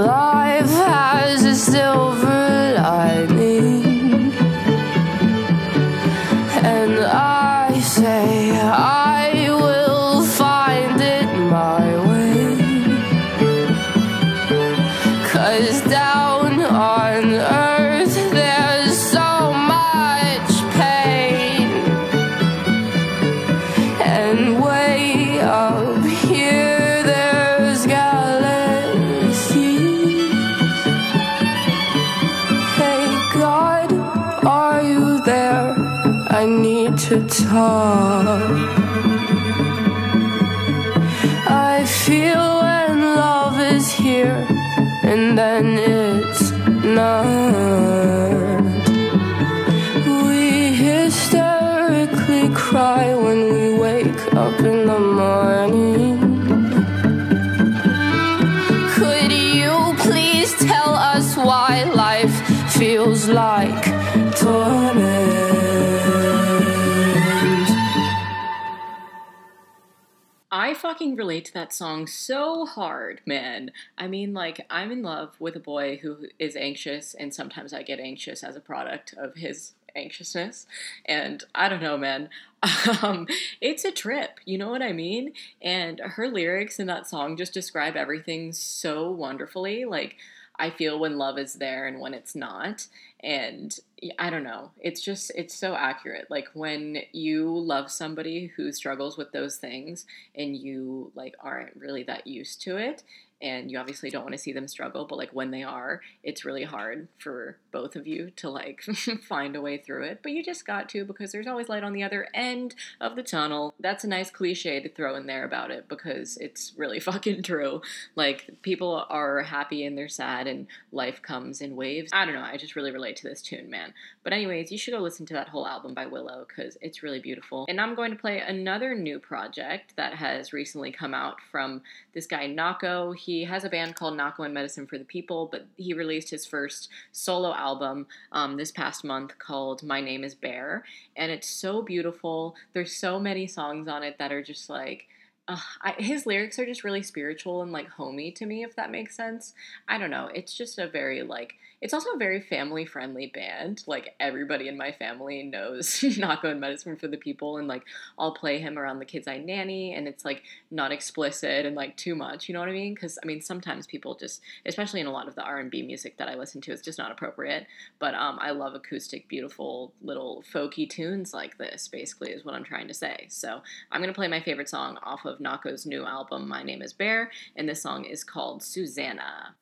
fucking relate to that song so hard, man. I mean, like, I'm in love with a boy who is anxious, and sometimes I get anxious as a product of his anxiousness. And I don't know, man. Um, it's a trip, you know what I mean? And her lyrics in that song just describe everything so wonderfully. Like, I feel when love is there and when it's not. And I don't know. It's just, it's so accurate. Like when you love somebody who struggles with those things and you like aren't really that used to it and you obviously don't want to see them struggle, but like when they are, it's really hard for both of you to like find a way through it. But you just got to because there's always light on the other end of the tunnel. That's a nice cliche to throw in there about it because it's really fucking true. Like people are happy and they're sad and life comes in waves. I don't know, I just really relate to this tune, man. But anyways, you should go listen to that whole album by Willow cuz it's really beautiful. And I'm going to play another new project that has recently come out from this guy Nahko he has a band called Nahko and Medicine for the People, but he released his first solo album um, this past month called My Name is Bear, and it's so beautiful. There's so many songs on it that are just like uh, I, his lyrics are just really spiritual and like homey to me, if that makes sense. I don't know. It's just a very like it's also a very family friendly band. Like everybody in my family knows Nahko and Medicine for the People, and like I'll play him around the kids I nanny, and it's like not explicit and like too much. You know what I mean? Because I mean sometimes people just, especially in a lot of the R and B music that I listen to, it's just not appropriate. But um, I love acoustic, beautiful little folky tunes like this. Basically, is what I'm trying to say. So I'm gonna play my favorite song off of Nahko's new album, My Name Is Bear, and this song is called Susanna.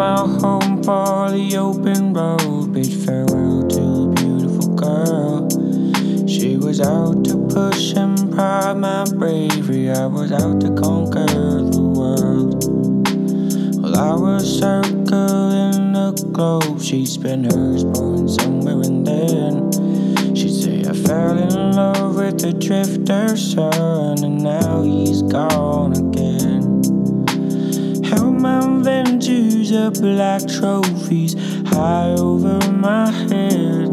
my home for the open road. Bid farewell out to push and pride my bravery. I was out to conquer the world. Well, I was circling the globe. She'd spend hers born somewhere and then. She'd say, I fell in love with the drifter's son, and now he's gone again. Held my ventures up like trophies high over my head.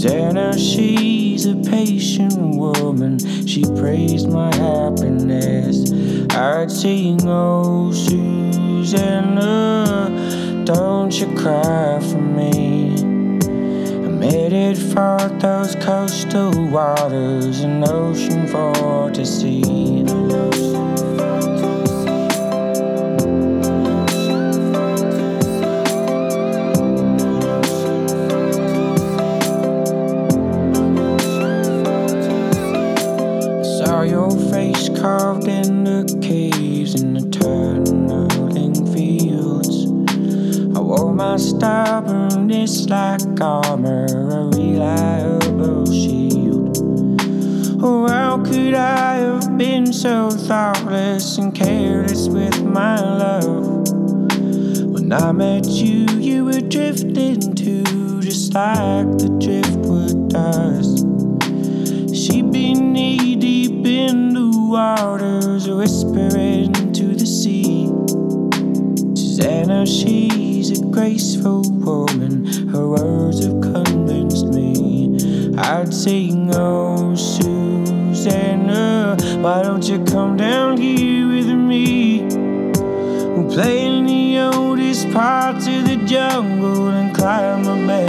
Susanna, she's a patient woman. She praised my happiness. I'd sing, Oh, Susanna, don't you cry for me. I'm headed for those coastal waters, an ocean for to see. My stubbornness like armor, a reliable shield. Oh, how could I have been so thoughtless and careless with my love? When I met you, you were drifting too, just like the driftwood does. She'd be knee deep in the waters whispering to the sea. Susanna, she's a graceful woman. Her words have convinced me. I'd sing, Oh, Susanna, why don't you come down here with me? We'll play in the oldest parts of the jungle and climb a banyan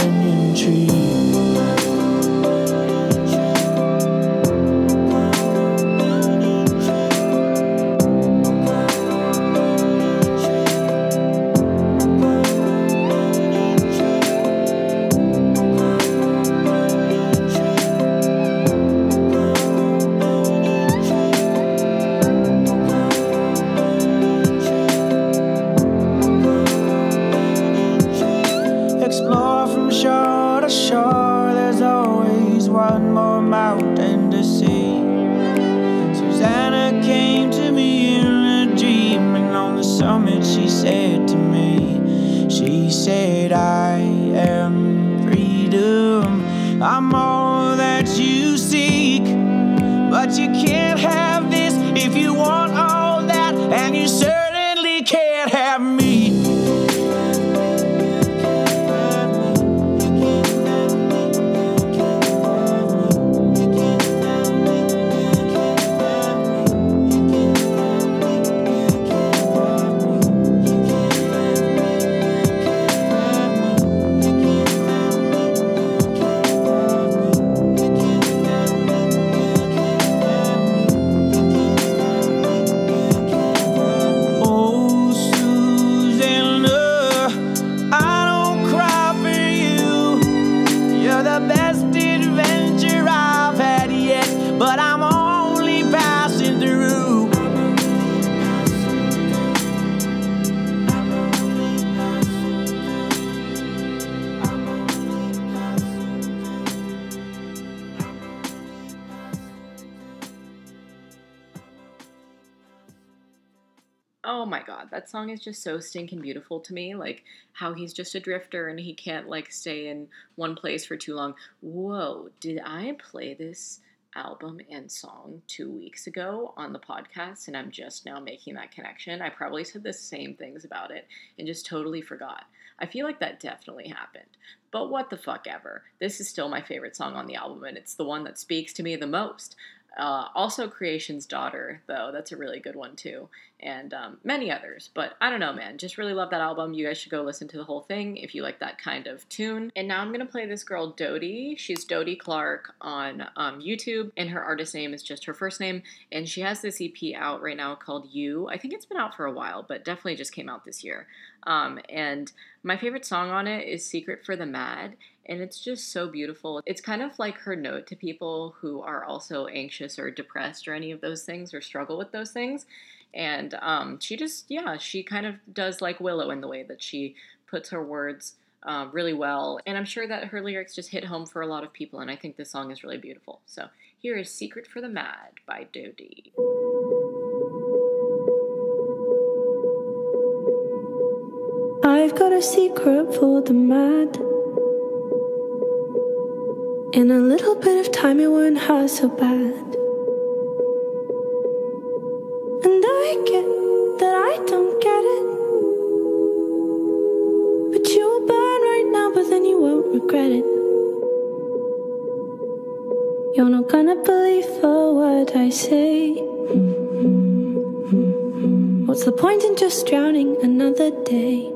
is just so stinking beautiful to me. Like how he's just a drifter and he can't like stay in one place for too long. Whoa, did I play this album and song two weeks ago on the podcast and I'm just now making that connection? I probably said the same things about it and just totally forgot. I feel like that definitely happened. But what the fuck ever. This is still my favorite song on the album and it's the one that speaks to me the most. Uh, also, Creation's Daughter, though, that's a really good one too, and um, many others. But I don't know, man. Just really love that album. You guys should go listen to the whole thing if you like that kind of tune. And now I'm gonna play this girl, Dodie. She's Dodie Clark on um, YouTube, and her artist name is just her first name. And she has this EP out right now called You. I think it's been out for a while, but definitely just came out this year. Um, and my favorite song on it is Secret for the Mad and it's just so beautiful. It's kind of like her note to people who are also anxious or depressed or any of those things or struggle with those things. And um, she just, yeah, she kind of does like Willow in the way that she puts her words uh, really well. And I'm sure that her lyrics just hit home for a lot of people. And I think this song is really beautiful. So here is Secret for the Mad by Dodie. I've got a secret for the mad. In a little bit of time, it won't hurt so bad. And I get that I don't get it. But you will burn right now, but then you won't regret it. You're not gonna believe a word I say. What's the point in just drowning another day?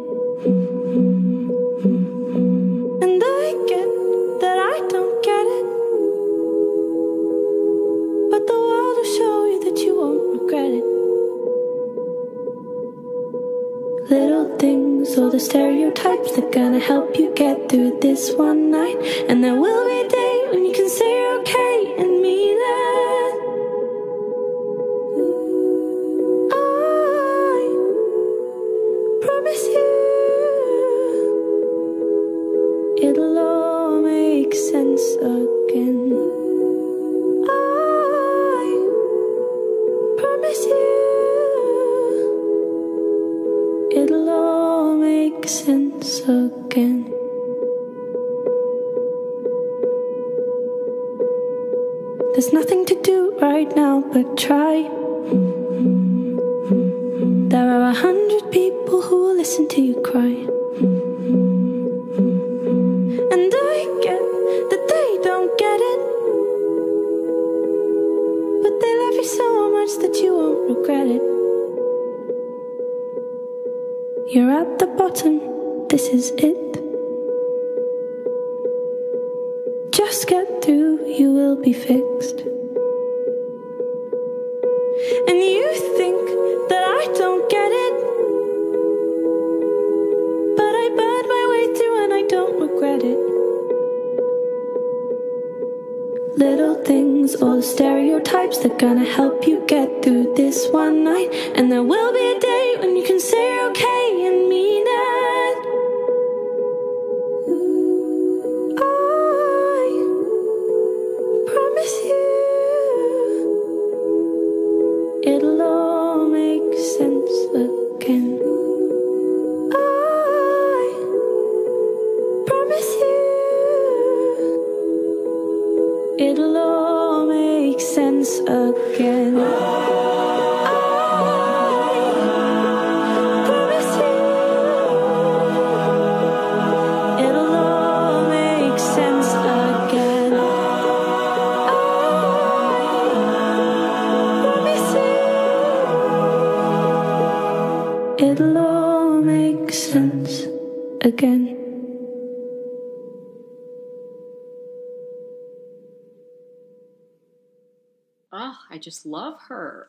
All the stereotypes that gonna help you get through this one night. And there will be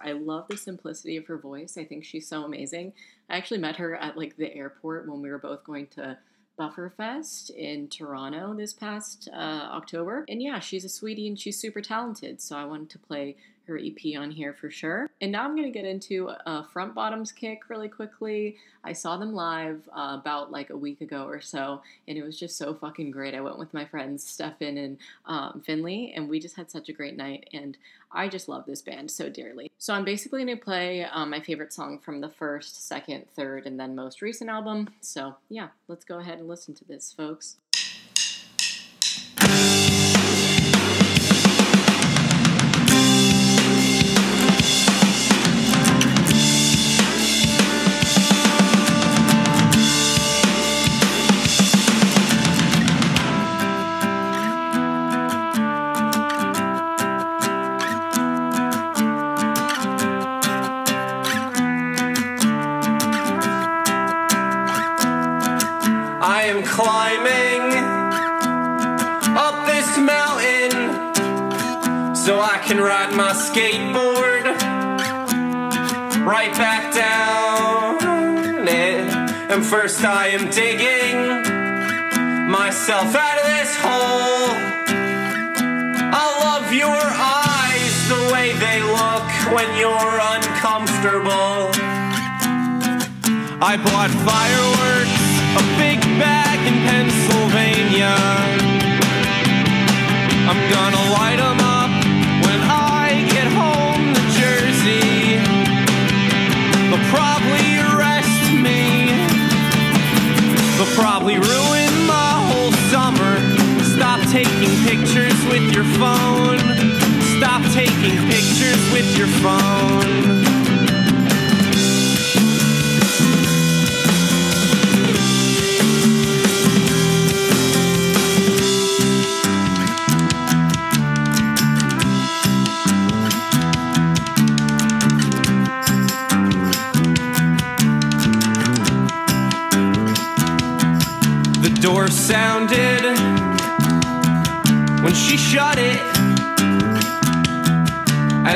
I love the simplicity of her voice. I think she's so amazing. I actually met her at like the airport when we were both going to Bufferfest in Toronto this past uh, October. And yeah, she's a sweetie and she's super talented. So I wanted to play her EP on here for sure. And now I'm going to get into uh, Front Bottoms Kick really quickly. I saw them live uh, about like a week ago or so, and it was just so fucking great. I went with my friends Stefan and um, Finley, and we just had such a great night. And I just love this band so dearly. So I'm basically going to play um, my favorite song from the first, second, third, and then most recent album. So yeah, let's go ahead and listen to this, folks. Can ride my skateboard right back down it. And first, I am digging myself out of this hole. I love your eyes, the way they look when you're uncomfortable. I bought fireworks, a big bag in Pennsylvania. I'm gonna light 'em up probably arrest me. They'll probably ruin my whole summer. Stop taking pictures with your phone. Stop taking pictures with your phone.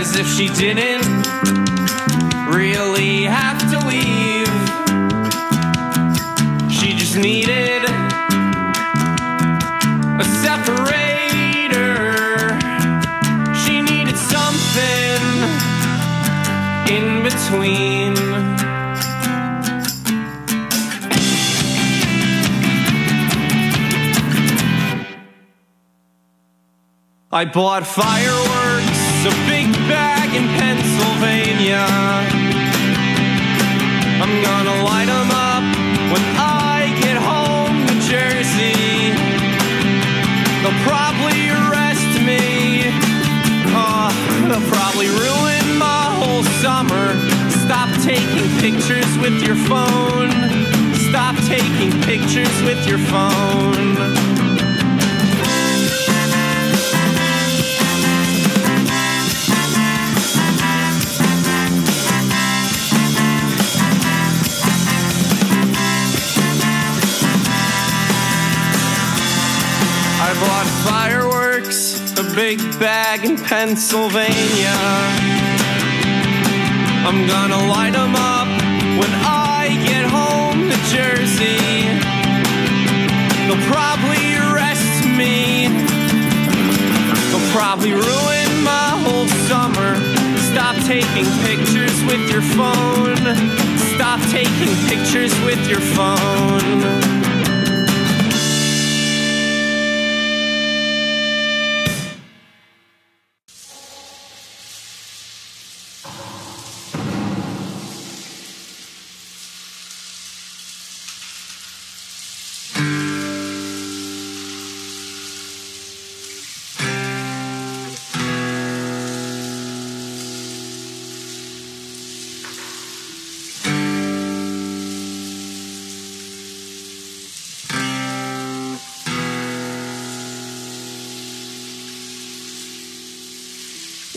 As if she didn't really have to leave. She just needed a separator. She needed something in between. I bought fireworks, in Pennsylvania. I'm gonna light 'em up when I get home to Jersey. They'll probably arrest me. Oh, they'll probably ruin my whole summer. Stop taking pictures with your phone. Stop taking pictures with your phone. Fireworks, a big bag in Pennsylvania. I'm gonna light 'em up when I get home to Jersey. They'll probably arrest me. They'll probably ruin my whole summer. Stop taking pictures with your phone. Stop taking pictures with your phone.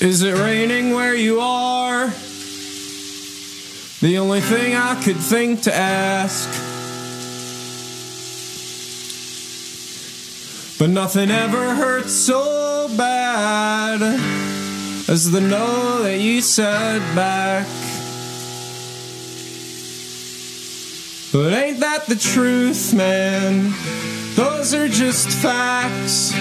Is it raining where you are? The only thing I could think to ask. But nothing ever hurts so bad as the no that you said back. But ain't that the truth, man? Those are just facts.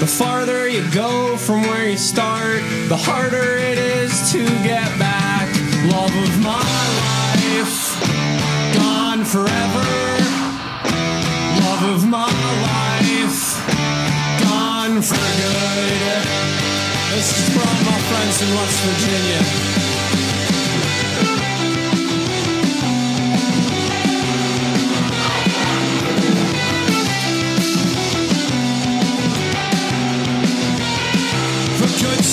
The farther you go from where you start, the harder it is to get back. Love of my life, gone forever. Love of my life, gone for good. This is all my friends in West Virginia.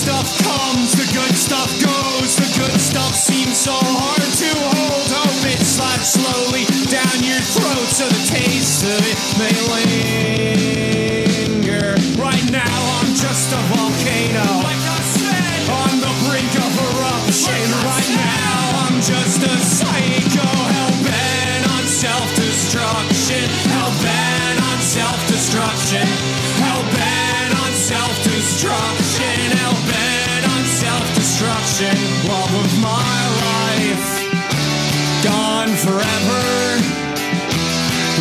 Stuff comes, the good stuff goes, the good stuff seems so hard to hold. Hope it slides slowly down your throat so the taste of it may linger. Right now I'm just a volcano. Like I said, on the brink of eruption. right now I'm just a psycho hell bent on self-destruction. Hell bent on self-destruction. Hell bent on self-destruction. Hell bent on self-destruction. Love of my life, gone forever.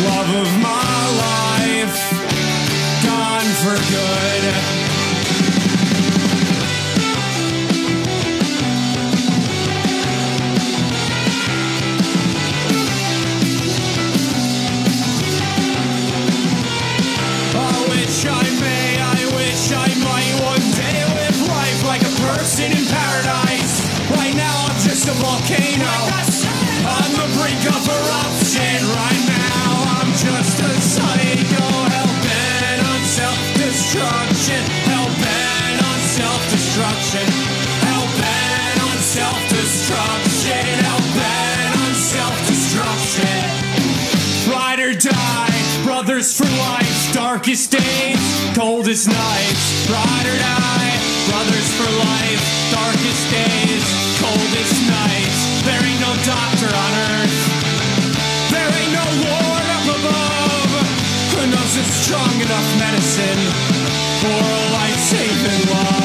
Love of my life, gone for good. A volcano on the brink of eruption. Right now I'm just a psycho, hell bent on self-destruction. Hell bent on self-destruction. Hell bent on self-destruction. Hell bent on self-destruction. Ride or die, brothers for life, darkest days, coldest nights. Ride or die, brothers for life, darkest days, doctor on earth, there ain't no Lord up above who knows it's strong enough medicine for a life-saving love.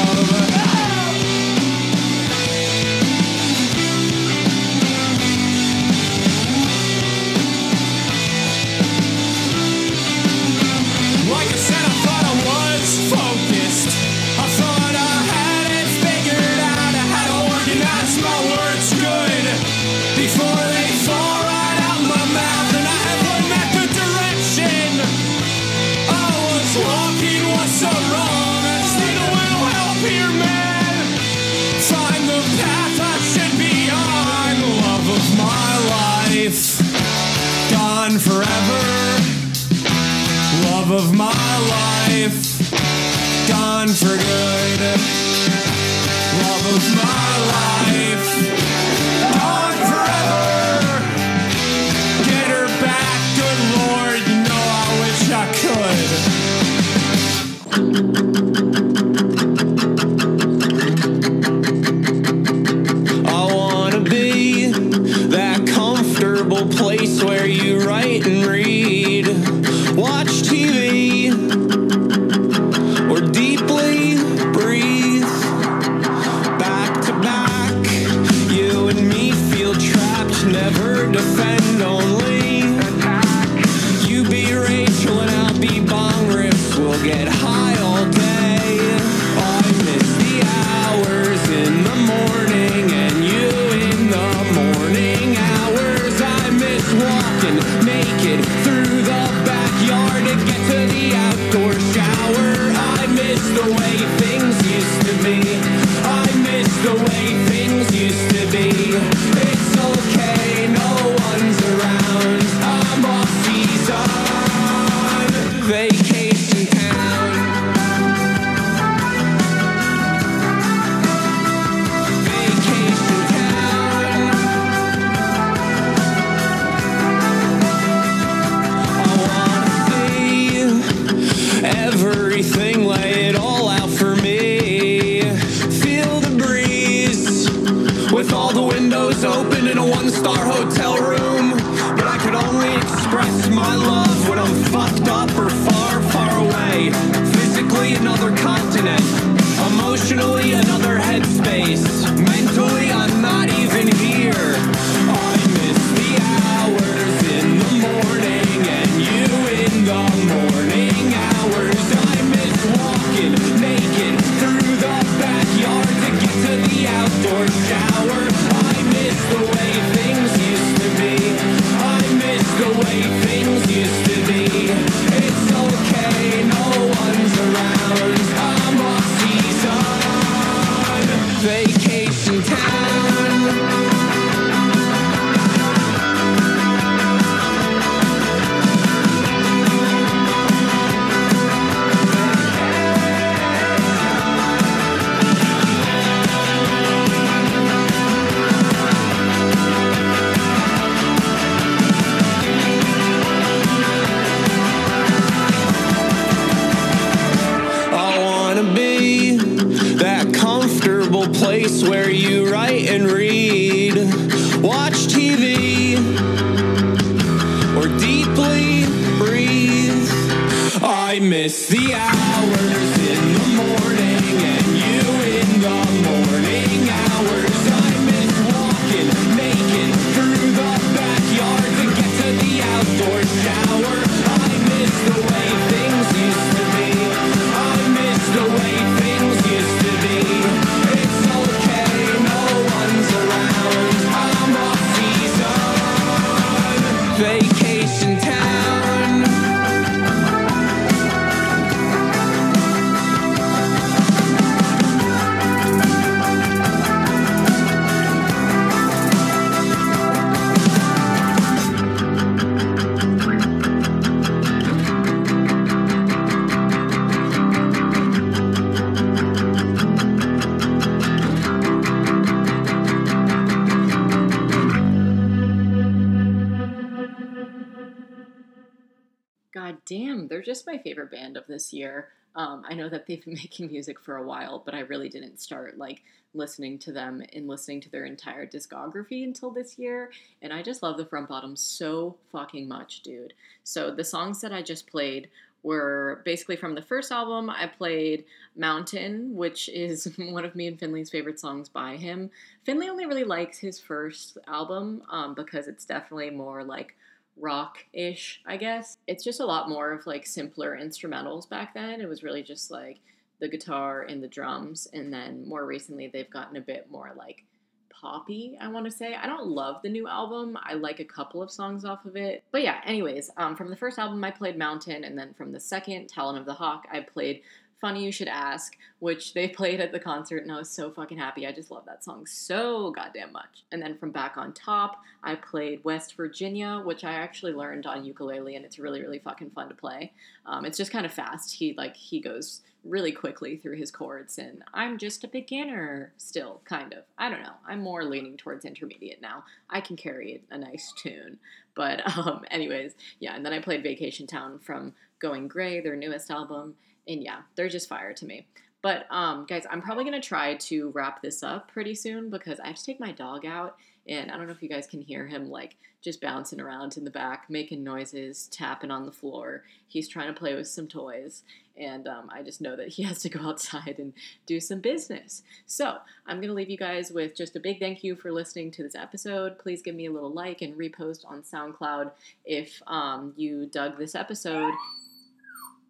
This year. Um, I know that they've been making music for a while, but I really didn't start like listening to them and listening to their entire discography until this year. And I just love the front bottom so fucking much, dude. So the songs that I just played were basically from the first album. I played Mountain, which is one of me and Finley's favorite songs by him. Finley only really likes his first album um, because it's definitely more like rock ish, I guess. It's just a lot more of like simpler instrumentals back then. It was really just like the guitar and the drums. And then more recently, they've gotten a bit more like poppy, I want to say. I don't love the new album. I like a couple of songs off of it. But yeah, anyways, um, from the first album, I played Mountain. And then from the second, Talon of the Hawk, I played Funny You Should Ask, which they played at the concert, and I was so fucking happy. I just love that song so goddamn much. And then from Back on Top, I played West Virginia, which I actually learned on ukulele, and it's really, really fucking fun to play. Um, it's just kind of fast. He like he goes really quickly through his chords, and I'm just a beginner still, kind of. I don't know. I'm more leaning towards intermediate now. I can carry a nice tune. But um, anyways, yeah. And then I played Vacation Town from Going Gray, their newest album and yeah, they're just fire to me. But um, guys, I'm probably gonna try to wrap this up pretty soon because I have to take my dog out, and I don't know if you guys can hear him like just bouncing around in the back, making noises, tapping on the floor. He's trying to play with some toys, and um, I just know that he has to go outside and do some business. So I'm gonna leave you guys with just a big thank you for listening to this episode. Please give me a little like and repost on SoundCloud if um, you dug this episode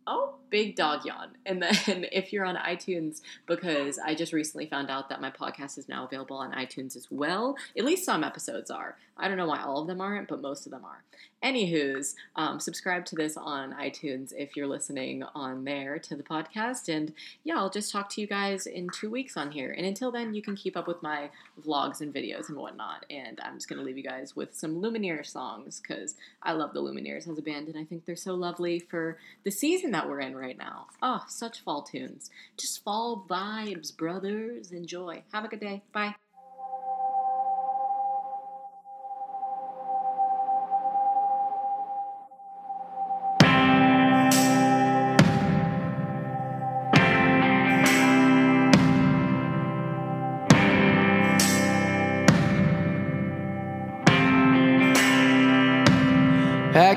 oh, big dog yawn. And then if you're on iTunes, because I just recently found out that my podcast is now available on iTunes as well. At least some episodes are. I don't know why all of them aren't, but most of them are. Anywho's, um, subscribe to this on iTunes if you're listening on there to the podcast. And yeah, I'll just talk to you guys in two weeks on here. And until then, you can keep up with my vlogs and videos and whatnot. And I'm just going to leave you guys with some Lumineer songs because I love the Lumineers as a band and I think they're so lovely for the season that we're in right now. Oh, such fall tunes. Just fall vibes, brothers. Enjoy. Have a good day. Bye.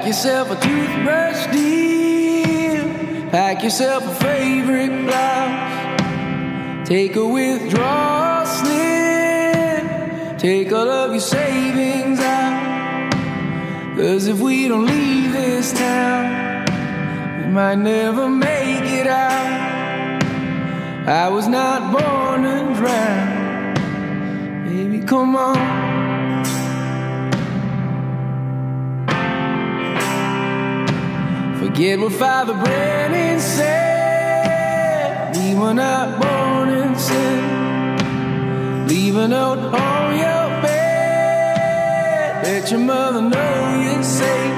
Pack yourself a toothbrush, dear. Pack yourself a favorite blouse. Take a withdrawal slip. Take all of your savings out. Cause if we don't leave this town, we might never make it out. I was not born to drown. Baby, come on. Forget what Father Brennan said. We were not born in sin. Leave a note on your bed. Let your mother know you're safe.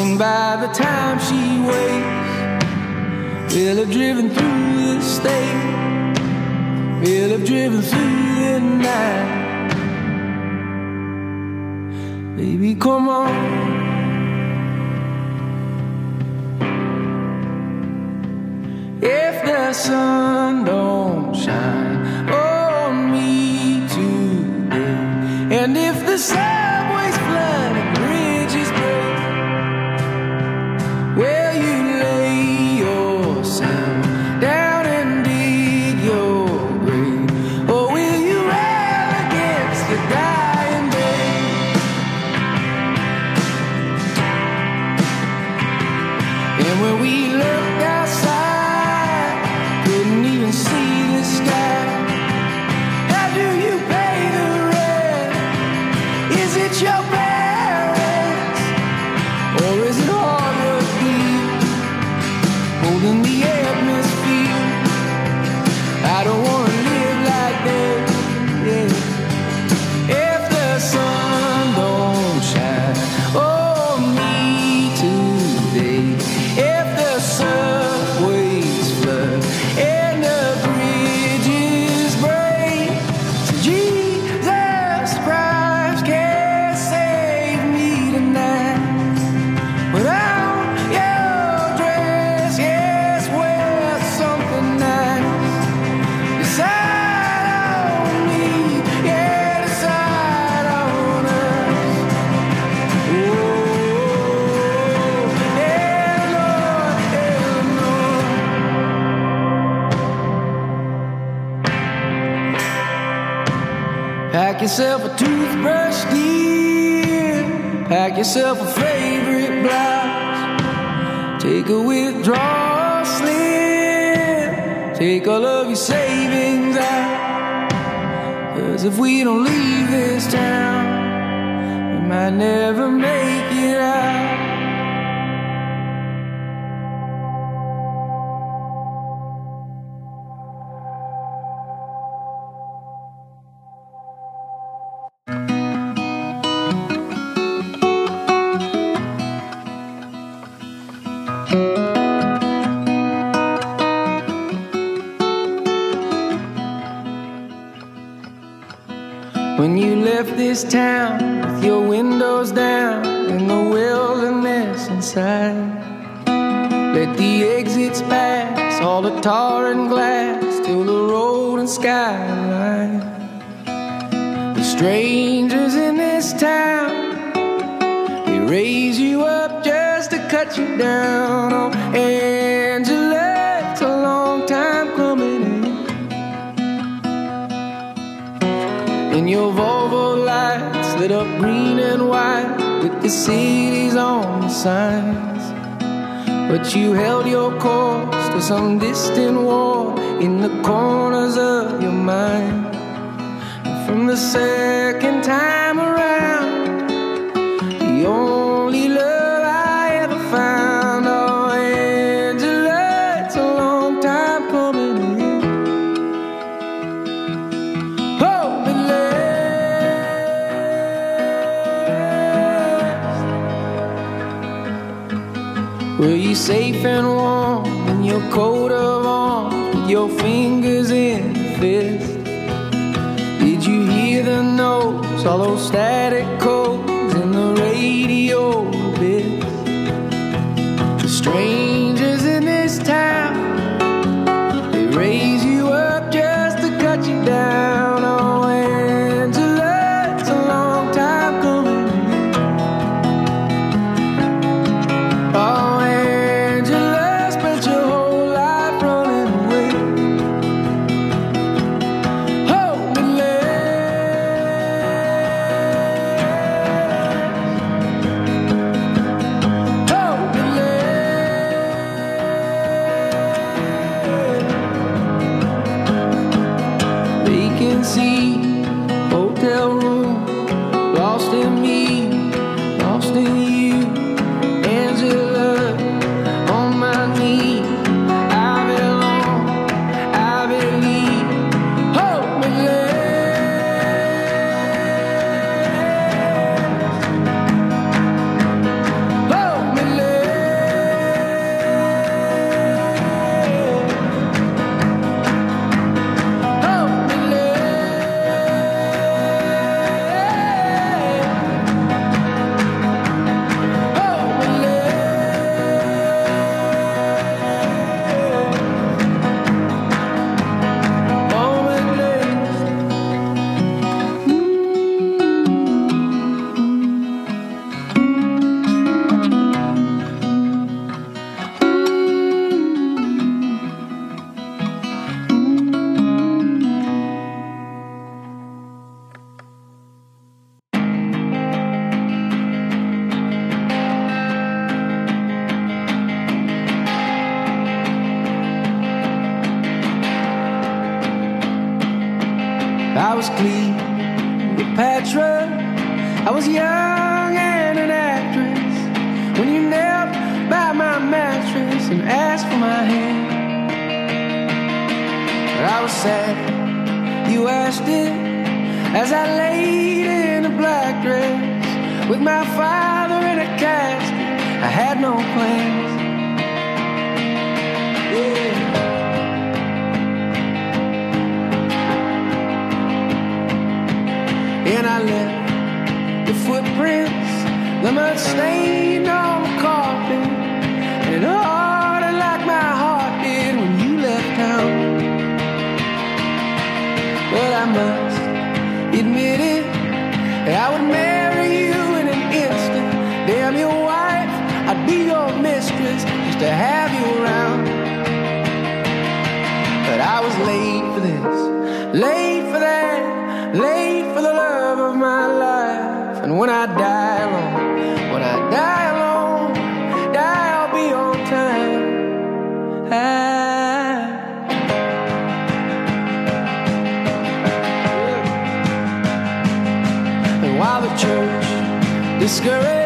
And by the time she wakes, we'll have driven through the state. We'll have driven through the night. Baby, come on. sun don't shine on me today. And if the sun this town. the second time around. The only love I ever found. Oh, Angela, it's a long time coming in. Oh, it lasts. Were you safe and warm in your coat of arms with your fingers in the fist? with my father in a casket. I had no plans. Yeah. And I left the footprints, the mud stained on the carpet, and it ordered like my heart did when you left town. But I must. to have you around. But I was late for this, late for that, late for the love of my life. And when I die alone, when I die alone, die I'll be on time. Ah. And while the church discourages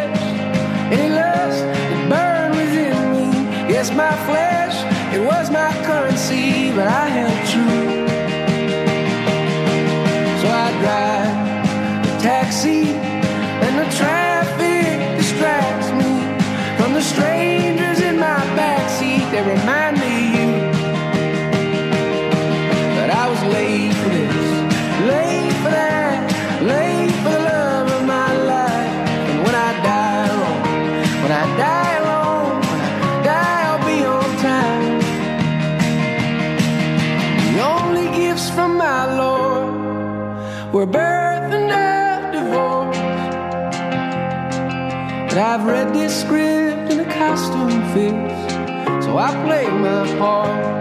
I've read this script in a costume fits, so I play my part.